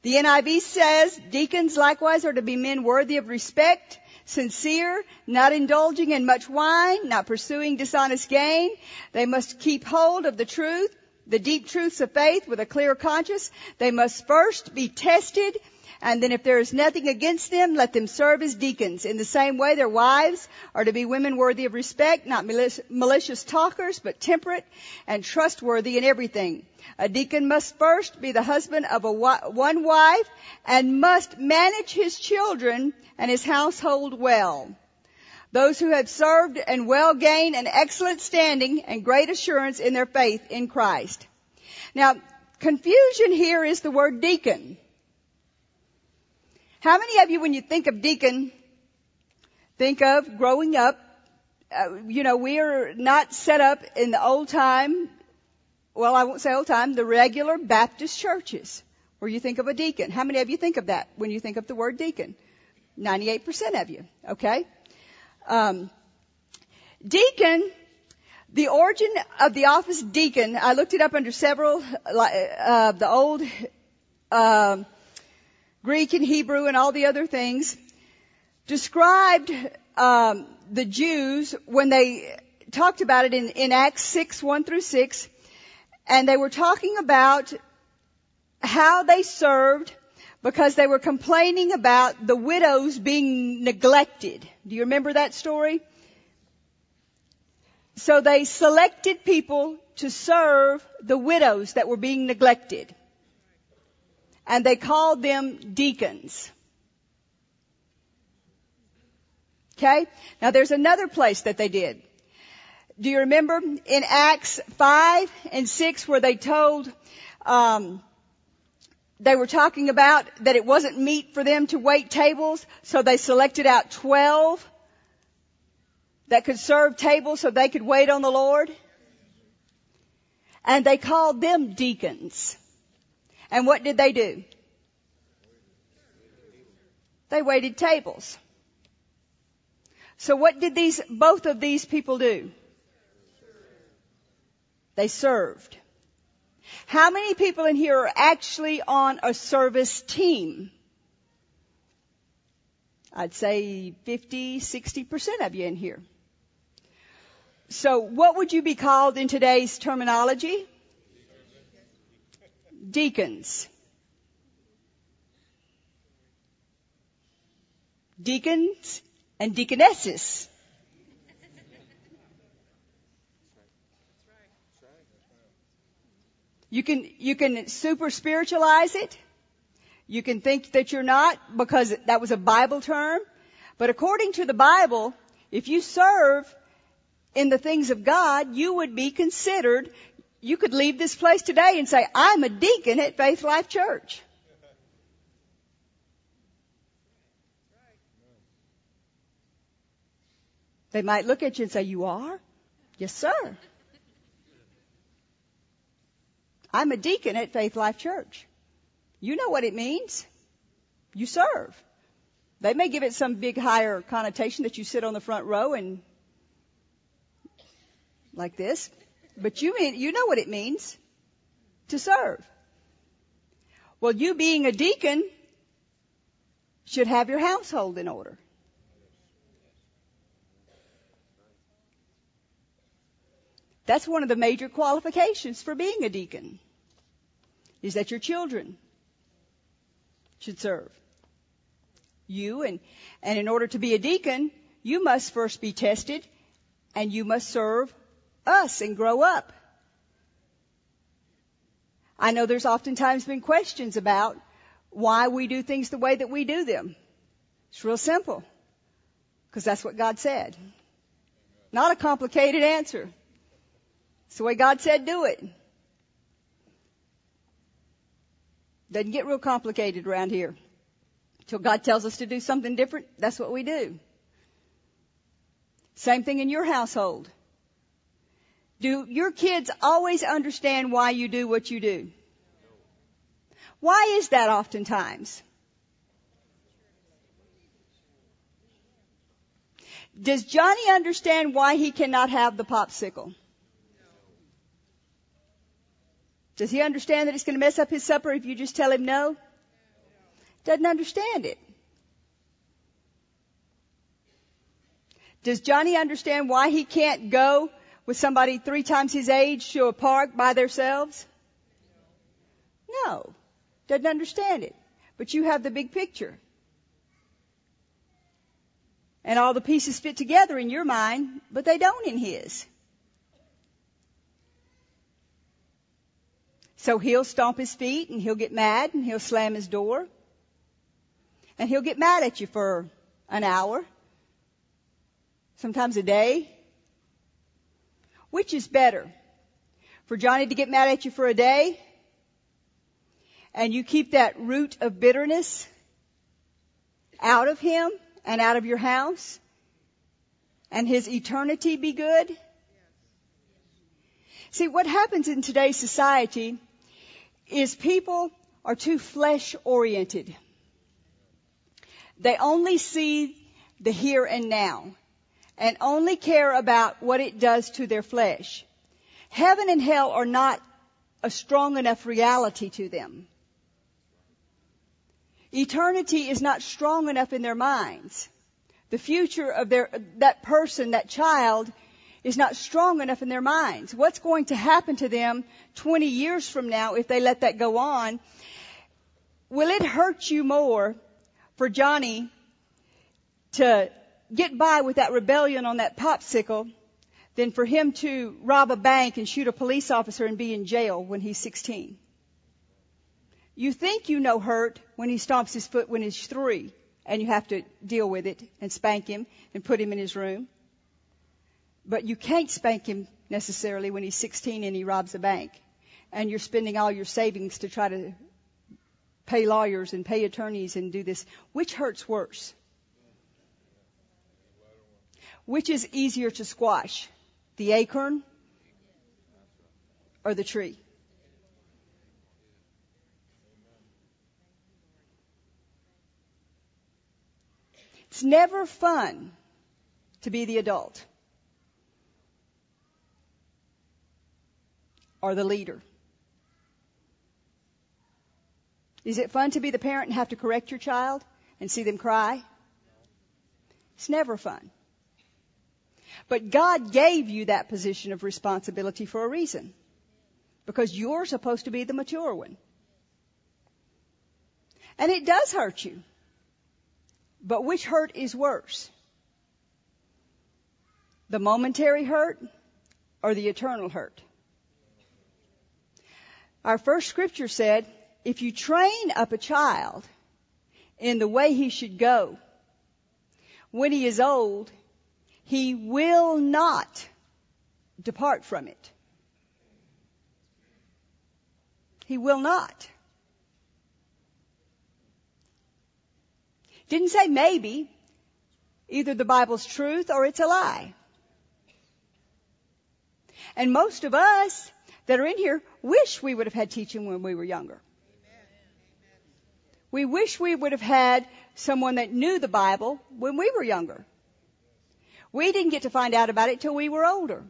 The NIV says deacons likewise are to be men worthy of respect, sincere, not indulging in much wine, not pursuing dishonest gain. They must keep hold of the truth, the deep truths of faith with a clear conscience. They must first be tested and then if there is nothing against them, let them serve as deacons. In the same way, their wives are to be women worthy of respect, not malicious talkers, but temperate and trustworthy in everything. A deacon must first be the husband of a one wife and must manage his children and his household well. Those who have served and well gain an excellent standing and great assurance in their faith in Christ. Now, confusion here is the word deacon. How many of you, when you think of deacon, think of growing up? Uh, you know, we are not set up in the old time, well, I won't say old time, the regular Baptist churches where you think of a deacon. How many of you think of that when you think of the word deacon? 98% of you, okay? Um, deacon, the origin of the office deacon, I looked it up under several, uh, the old, uh, Greek and Hebrew and all the other things, described um, the Jews when they talked about it in, in Acts 6, 1 through 6, and they were talking about how they served because they were complaining about the widows being neglected. Do you remember that story? So they selected people to serve the widows that were being neglected and they called them deacons. Okay? Now there's another place that they did. Do you remember in Acts 5 and 6 where they told, um, they were talking about that it wasn't meet for them to wait tables, so they selected out 12 that could serve tables so they could wait on the Lord? And they called them deacons. And what did they do? They waited tables. So what did these, both of these people do? They served. How many people in here are actually on a service team? I'd say 50, 60% of you in here. So what would you be called in today's terminology? Deacons. Deacons and deaconesses. You can, you can super spiritualize it. You can think that you're not because that was a Bible term. But according to the Bible, if you serve in the things of God, you would be considered, you could leave this place today and say, I'm a deacon at Faith Life Church. They might look at you and say, you are? Yes, sir. I'm a deacon at Faith Life Church. You know what it means. You serve. They may give it some big higher connotation that you sit on the front row and like this, but you mean, you know what it means to serve. Well, you being a deacon should have your household in order. That's one of the major qualifications for being a deacon, is that your children should serve. You and, and in order to be a deacon, you must first be tested and you must serve us and grow up. I know there's oftentimes been questions about why we do things the way that we do them. It's real simple. Because that's what God said. Not a complicated answer. It's the way God said do it. Doesn't get real complicated around here. Till God tells us to do something different, that's what we do. Same thing in your household. Do your kids always understand why you do what you do? Why is that oftentimes? Does Johnny understand why he cannot have the popsicle? Does he understand that it's going to mess up his supper if you just tell him no? Doesn't understand it. Does Johnny understand why he can't go with somebody three times his age to a park by themselves? No. Doesn't understand it. But you have the big picture. And all the pieces fit together in your mind, but they don't in his. So he'll stomp his feet and he'll get mad and he'll slam his door. And he'll get mad at you for an hour. Sometimes a day. Which is better? For Johnny to get mad at you for a day and you keep that root of bitterness out of him and out of your house and his eternity be good? See, what happens in today's society is people are too flesh oriented. They only see the here and now and only care about what it does to their flesh. Heaven and hell are not a strong enough reality to them. Eternity is not strong enough in their minds. The future of their, that person, that child, is not strong enough in their minds. What's going to happen to them 20 years from now if they let that go on? Will it hurt you more for Johnny to get by with that rebellion on that popsicle than for him to rob a bank and shoot a police officer and be in jail when he's 16? You think you know hurt when he stomps his foot when he's three and you have to deal with it and spank him and put him in his room. But you can't spank him necessarily when he's 16 and he robs a bank and you're spending all your savings to try to pay lawyers and pay attorneys and do this. Which hurts worse? Which is easier to squash? The acorn or the tree? It's never fun to be the adult or the leader. Is it fun to be the parent and have to correct your child and see them cry? It's never fun. But God gave you that position of responsibility for a reason. Because you're supposed to be the mature one. And it does hurt you. But which hurt is worse? The momentary hurt or the eternal hurt? Our first scripture said, if you train up a child in the way he should go, when he is old, he will not depart from it. He will not. Didn't say maybe. Either the Bible's truth or it's a lie. And most of us that are in here wish we would have had teaching when we were younger. We wish we would have had someone that knew the Bible when we were younger. We didn't get to find out about it till we were older.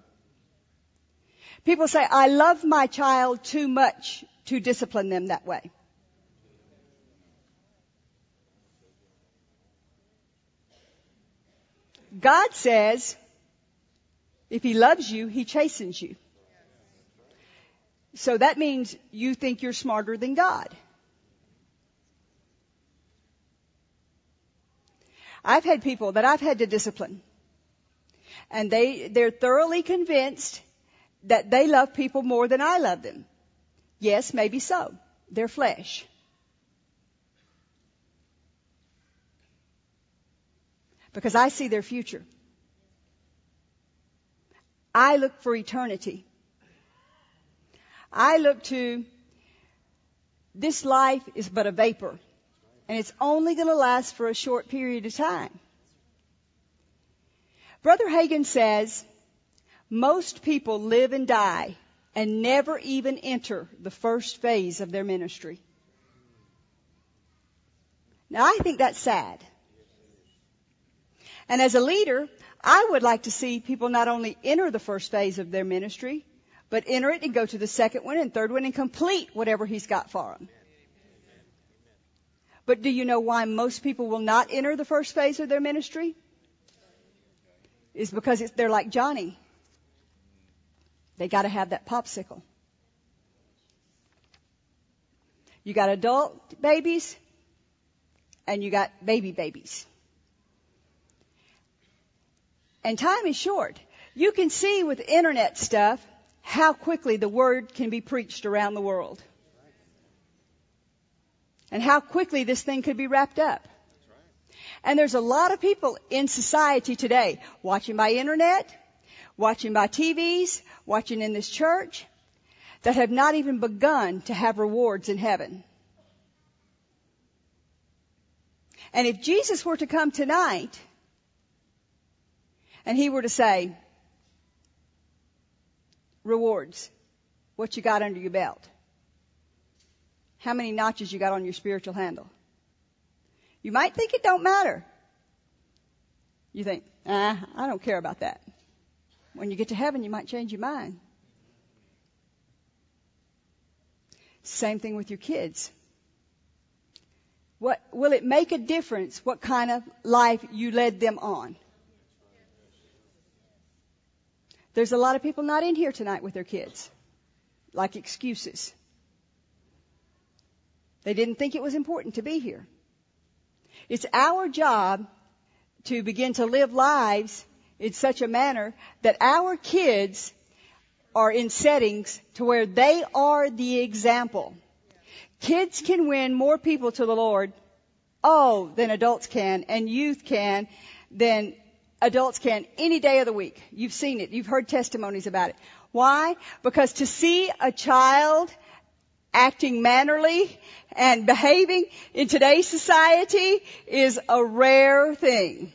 People say, I love my child too much to discipline them that way. God says, if He loves you, He chastens you. So that means you think you're smarter than God. I've had people that I've had to discipline. And they, they're thoroughly convinced that they love people more than I love them. Yes, maybe so. They're flesh. Because I see their future. I look for eternity. I look to this life is but a vapor and it's only going to last for a short period of time. Brother Hagin says most people live and die and never even enter the first phase of their ministry. Now I think that's sad. And as a leader, I would like to see people not only enter the first phase of their ministry, but enter it and go to the second one and third one and complete whatever he's got for them. But do you know why most people will not enter the first phase of their ministry? Is because they're like Johnny. They gotta have that popsicle. You got adult babies and you got baby babies. And time is short. You can see with internet stuff how quickly the word can be preached around the world and how quickly this thing could be wrapped up. And there's a lot of people in society today watching by internet, watching by TVs, watching in this church that have not even begun to have rewards in heaven. And if Jesus were to come tonight and he were to say, rewards, what you got under your belt? how many notches you got on your spiritual handle. You might think it don't matter. You think, ah, I don't care about that. When you get to heaven, you might change your mind. Same thing with your kids. What, will it make a difference what kind of life you led them on? There's a lot of people not in here tonight with their kids. Like excuses. They didn't think it was important to be here. It's our job to begin to live lives in such a manner that our kids are in settings to where they are the example. Kids can win more people to the Lord, oh, than adults can, and youth can, than adults can any day of the week. You've seen it. You've heard testimonies about it. Why? Because to see a child acting mannerly and behaving in today's society is a rare thing.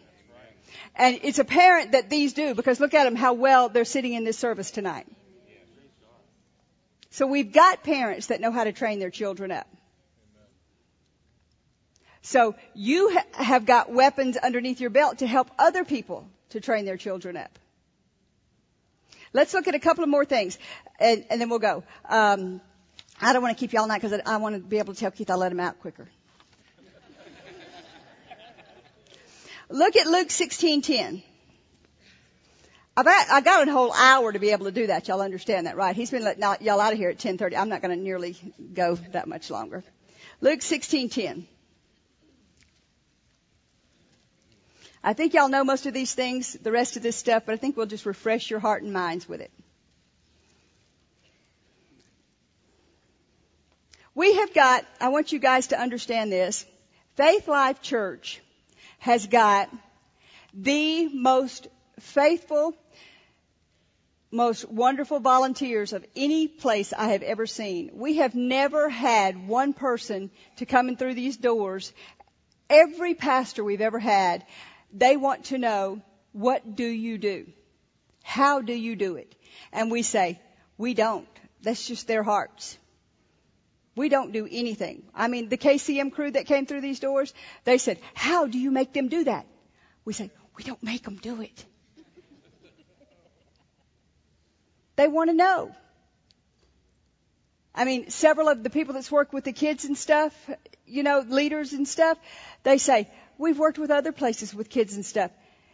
And it's apparent that these do because look at them how well they're sitting in this service tonight. So we've got parents that know how to train their children up. So you ha- have got weapons underneath your belt to help other people to train their children up. Let's look at a couple of more things, and, and then we'll go. Um, I don't want to keep you all night because I, I want to be able to tell Keith I'll let him out quicker. look at Luke 16:10. I've I got a whole hour to be able to do that. Y'all understand that, right? He's been letting y'all out of here at 10:30. I'm not going to nearly go that much longer. Luke 16:10. I think y'all know most of these things, the rest of this stuff, but I think we'll just refresh your heart and minds with it. We have got, I want you guys to understand this, Faith Life Church has got the most faithful, most wonderful volunteers of any place I have ever seen. We have never had one person to come in through these doors. Every pastor we've ever had they want to know, what do you do? How do you do it? And we say, we don't. That's just their hearts. We don't do anything. I mean, the KCM crew that came through these doors, they said, how do you make them do that? We say, we don't make them do it. They want to know. I mean, several of the people that's worked with the kids and stuff, you know, leaders and stuff, they say, we've worked with other places with kids and stuff.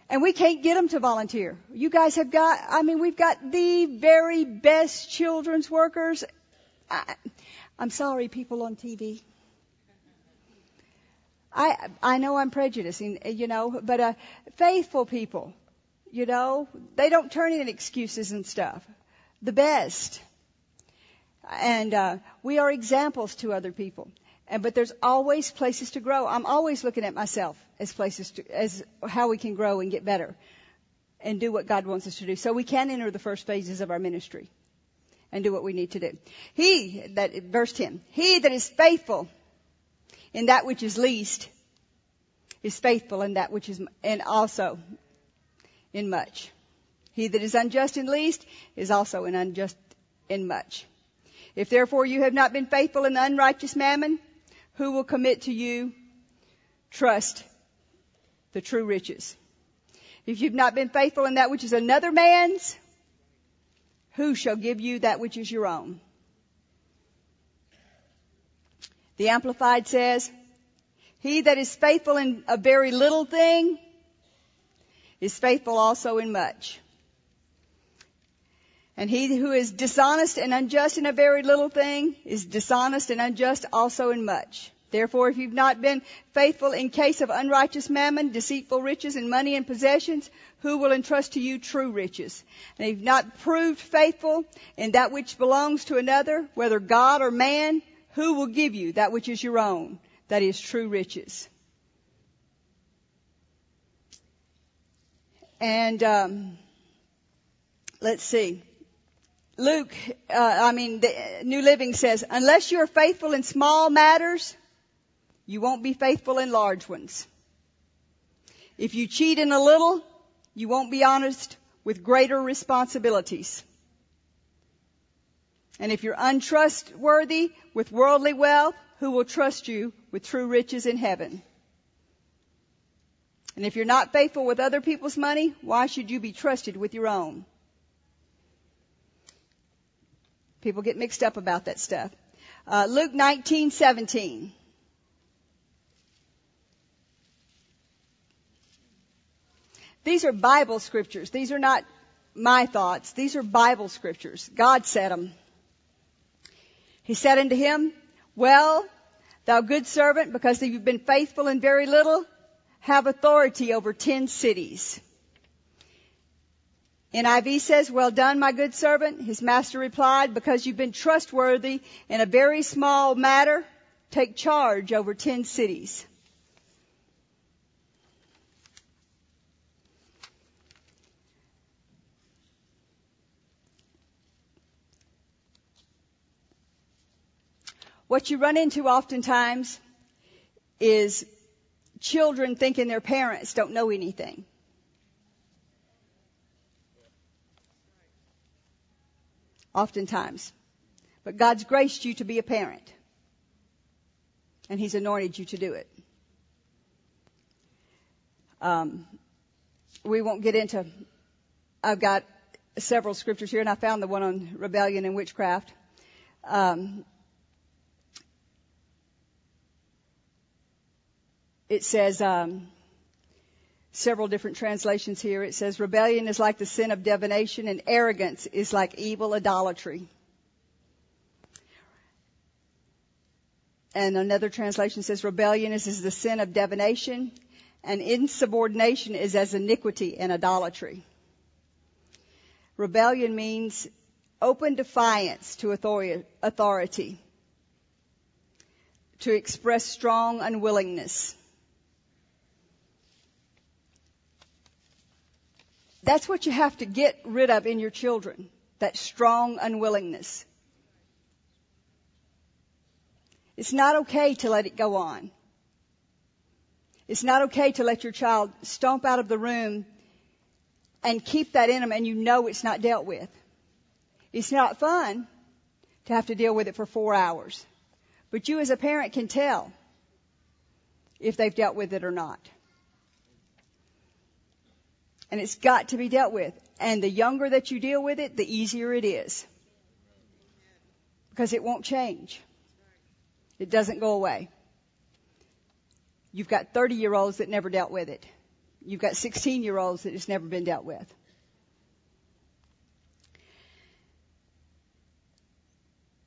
And we can't get them to volunteer. You guys have got, I mean, we've got the very best children's workers. I, I'm sorry, people on TV. I, I know I'm prejudicing, you know, but, uh, faithful people, you know, they don't turn in excuses and stuff. The best. And, uh, we are examples to other people. And, but there's always places to grow. I'm always looking at myself as places to, as how we can grow and get better and do what God wants us to do. So we can enter the first phases of our ministry and do what we need to do. He, that, verse 10, he that is faithful in that which is least is faithful in that which is, and also in much. He that is unjust in least is also in unjust in much. If therefore you have not been faithful in the unrighteous mammon, who will commit to you trust the true riches. If you've not been faithful in that which is another man's, who shall give you that which is your own? The Amplified says, He that is faithful in a very little thing is faithful also in much. And he who is dishonest and unjust in a very little thing is dishonest and unjust also in much. Therefore, if you've not been faithful in case of unrighteous mammon, deceitful riches and money and possessions, who will entrust to you true riches? And if not proved faithful in that which belongs to another, whether God or man, who will give you that which is your own? That is true riches. And um, let's see. Luke, uh, I mean, the New Living says, unless you are faithful in small matters, you won't be faithful in large ones. If you cheat in a little, you won't be honest with greater responsibilities. And if you're untrustworthy with worldly wealth, who will trust you with true riches in heaven? And if you're not faithful with other people's money, why should you be trusted with your own? People get mixed up about that stuff. Uh, Luke 19, These are Bible scriptures. These are not my thoughts. These are Bible scriptures. God said them. He said unto him, Well, thou good servant, because you've been faithful in very little, have authority over ten cities. NIV says, well done, my good servant. His master replied, because you've been trustworthy in a very small matter, take charge over ten cities. What you run into oftentimes is children thinking their parents don't know anything. Oftentimes. But God's graced you to be a parent. And He's anointed you to do it. Um, we won't get into, I've got several scriptures here and I found the one on rebellion and witchcraft. Um, it says, um, several different translations here. It says rebellion is like the sin of divination and arrogance is like evil idolatry. And another translation says rebellion is, is the sin of divination and insubordination is as iniquity and idolatry. Rebellion means open defiance to authority, to express strong unwillingness. That's what you have to get rid of in your children, that strong unwillingness. It's not okay to let it go on. It's not okay to let your child stomp out of the room and keep that in them and you know it's not dealt with. It's not fun to have to deal with it for four hours. But you as a parent can tell if they've dealt with it or not. And it's got to be dealt with. And the younger that you deal with it, the easier it is. Because it won't change. It doesn't go away. You've got 30 year olds that never dealt with it. You've got 16 year olds that it's never been dealt with.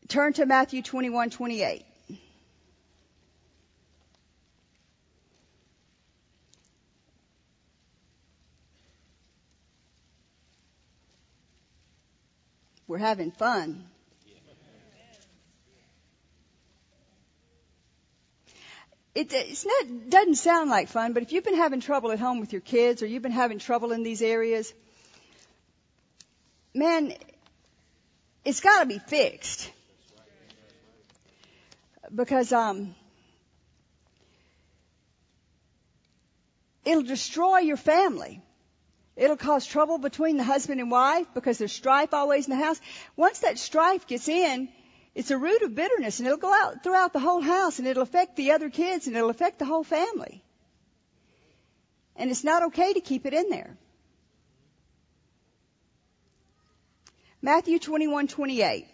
Turn to Matthew 21, 28. We're having fun. it it's not, doesn't sound like fun, but if you've been having trouble at home with your kids or you've been having trouble in these areas, man, it's got to be fixed. Because um, it'll destroy your family. It'll cause trouble between the husband and wife because there's strife always in the house. Once that strife gets in, it's a root of bitterness and it'll go out throughout the whole house and it'll affect the other kids and it'll affect the whole family. And it's not okay to keep it in there. Matthew 21:28.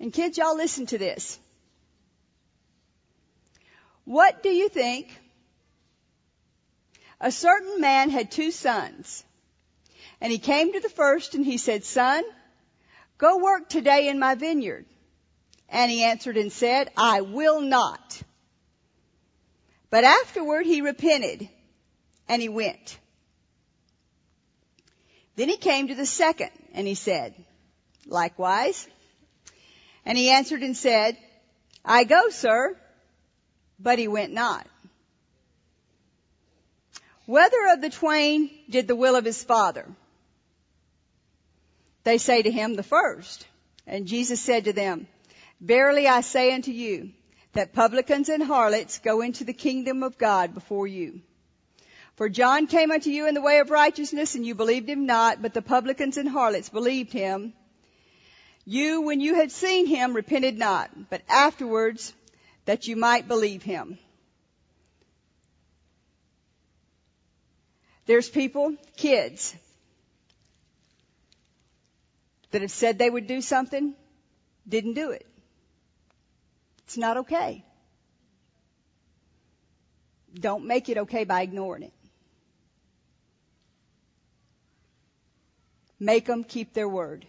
And kids, y'all listen to this. What do you think? A certain man had two sons. And he came to the first and he said, son, go work today in my vineyard. And he answered and said, I will not. But afterward he repented and he went. Then he came to the second and he said, likewise. And he answered and said, I go, sir. But he went not. Whether of the twain did the will of his father? They say to him, the first. And Jesus said to them, Verily I say unto you, that publicans and harlots go into the kingdom of God before you. For John came unto you in the way of righteousness, and you believed him not, but the publicans and harlots believed him. You, when you had seen him, repented not, but afterwards that you might believe him. There's people, kids, that have said they would do something, didn't do it. It's not okay. Don't make it okay by ignoring it. Make them keep their word.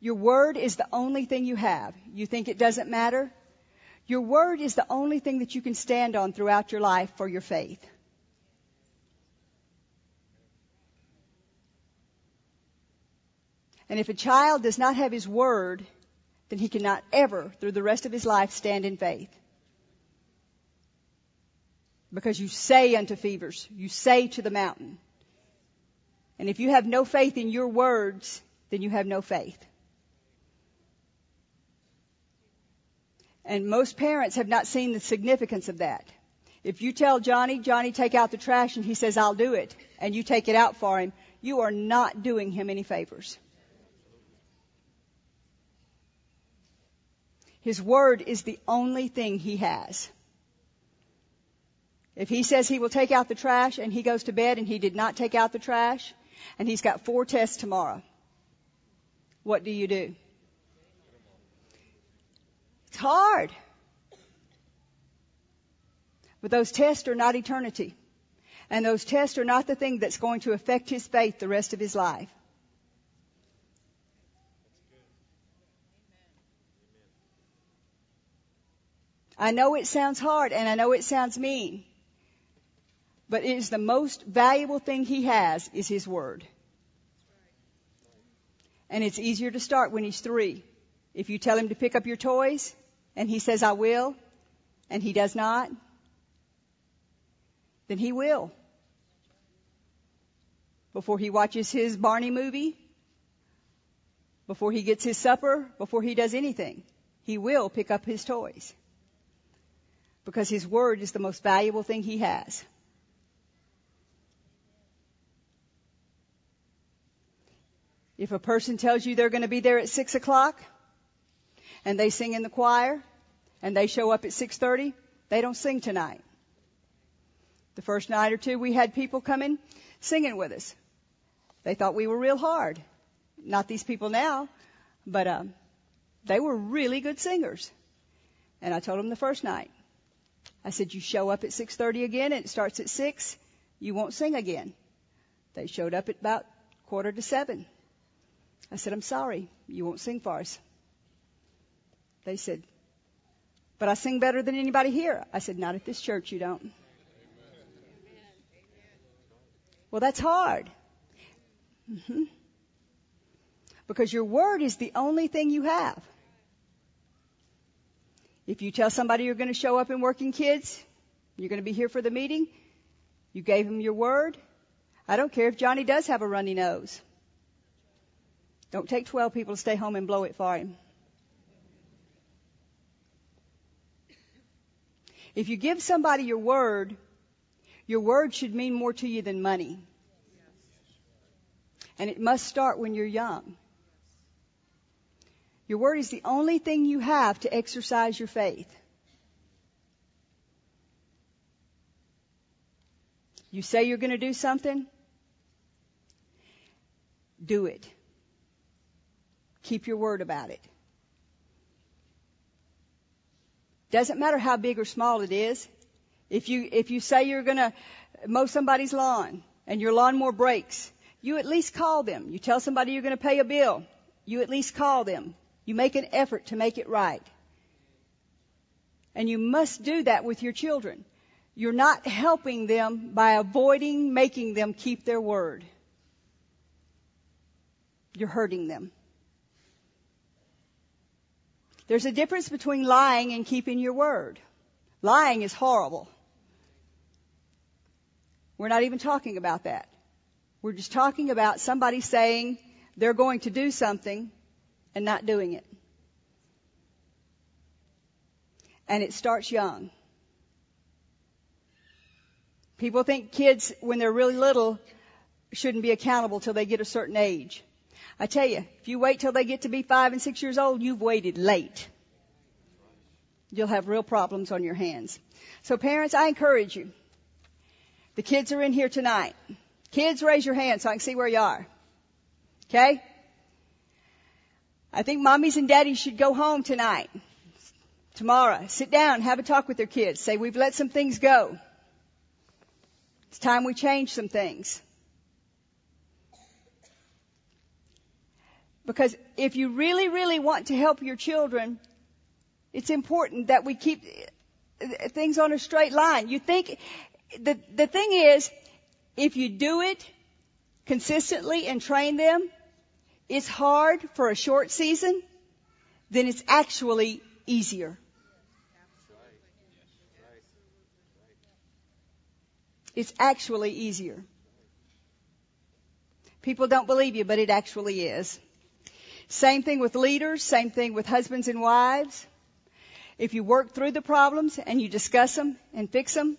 Your word is the only thing you have. You think it doesn't matter? Your word is the only thing that you can stand on throughout your life for your faith. And if a child does not have his word, then he cannot ever, through the rest of his life, stand in faith. Because you say unto fevers, you say to the mountain. And if you have no faith in your words, then you have no faith. And most parents have not seen the significance of that. If you tell Johnny, Johnny, take out the trash, and he says, I'll do it, and you take it out for him, you are not doing him any favors. His word is the only thing he has. If he says he will take out the trash and he goes to bed and he did not take out the trash and he's got four tests tomorrow, what do you do? It's hard. But those tests are not eternity. And those tests are not the thing that's going to affect his faith the rest of his life. I know it sounds hard and I know it sounds mean. But it is the most valuable thing he has is his word. And it's easier to start when he's three. If you tell him to pick up your toys and he says, I will, and he does not, then he will. Before he watches his Barney movie, before he gets his supper, before he does anything, he will pick up his toys. Because his word is the most valuable thing he has. If a person tells you they're going to be there at six o'clock, and they sing in the choir, and they show up at 6.30, they don't sing tonight. The first night or two, we had people coming singing with us. They thought we were real hard. Not these people now, but um, they were really good singers. And I told them the first night, I said, "You show up at 6:30 again, and it starts at six. You won't sing again." They showed up at about quarter to seven. I said, "I'm sorry, you won't sing for us." They said, "But I sing better than anybody here." I said, "Not at this church, you don't." Well, that's hard. Mm-hmm. Because your word is the only thing you have. If you tell somebody you're going to show up in working kids, you're going to be here for the meeting, you gave them your word. I don't care if Johnny does have a runny nose. Don't take 12 people to stay home and blow it for him. If you give somebody your word, your word should mean more to you than money. And it must start when you're young. Your word is the only thing you have to exercise your faith. You say you're going to do something, do it. Keep your word about it. Doesn't matter how big or small it is. If you, if you say you're gonna mow somebody's lawn and your lawnmower breaks, you at least call them. You tell somebody you're gonna pay a bill, you at least call them. You make an effort to make it right. And you must do that with your children. You're not helping them by avoiding making them keep their word. You're hurting them. There's a difference between lying and keeping your word. Lying is horrible. We're not even talking about that. We're just talking about somebody saying they're going to do something and not doing it. And it starts young. People think kids, when they're really little, shouldn't be accountable till they get a certain age. I tell you, if you wait till they get to be five and six years old, you've waited late. You'll have real problems on your hands. So parents, I encourage you. The kids are in here tonight. Kids, raise your hand so I can see where you are. Okay? I think mommies and daddies should go home tonight, tomorrow, sit down, have a talk with their kids, say we've let some things go. It's time we change some things. Because if you really, really want to help your children, it's important that we keep uh, things on a straight line. You think the, the thing is, if you do it consistently and train them, it's hard for a short season, then it's actually easier. It's actually easier. People don't believe you, but it actually is. Same thing with leaders, same thing with husbands and wives. If you work through the problems and you discuss them and fix them,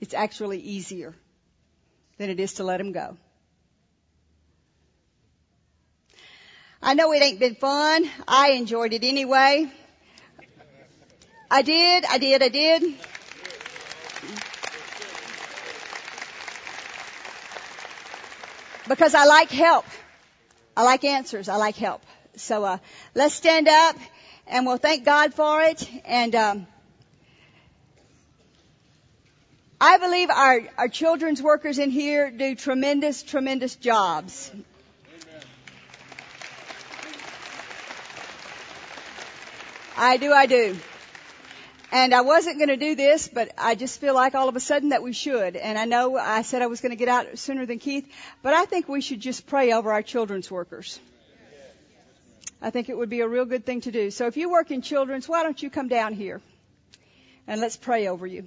it's actually easier than it is to let them go. I know it ain't been fun. I enjoyed it anyway. I did, I did, I did. Because I like help. I like answers. I like help. So uh, let's stand up and we'll thank God for it. And um, I believe our our children's workers in here do tremendous, tremendous jobs. I do, I do. And I wasn't going to do this, but I just feel like all of a sudden that we should. And I know I said I was going to get out sooner than Keith, but I think we should just pray over our children's workers. I think it would be a real good thing to do. So if you work in children's, why don't you come down here and let's pray over you.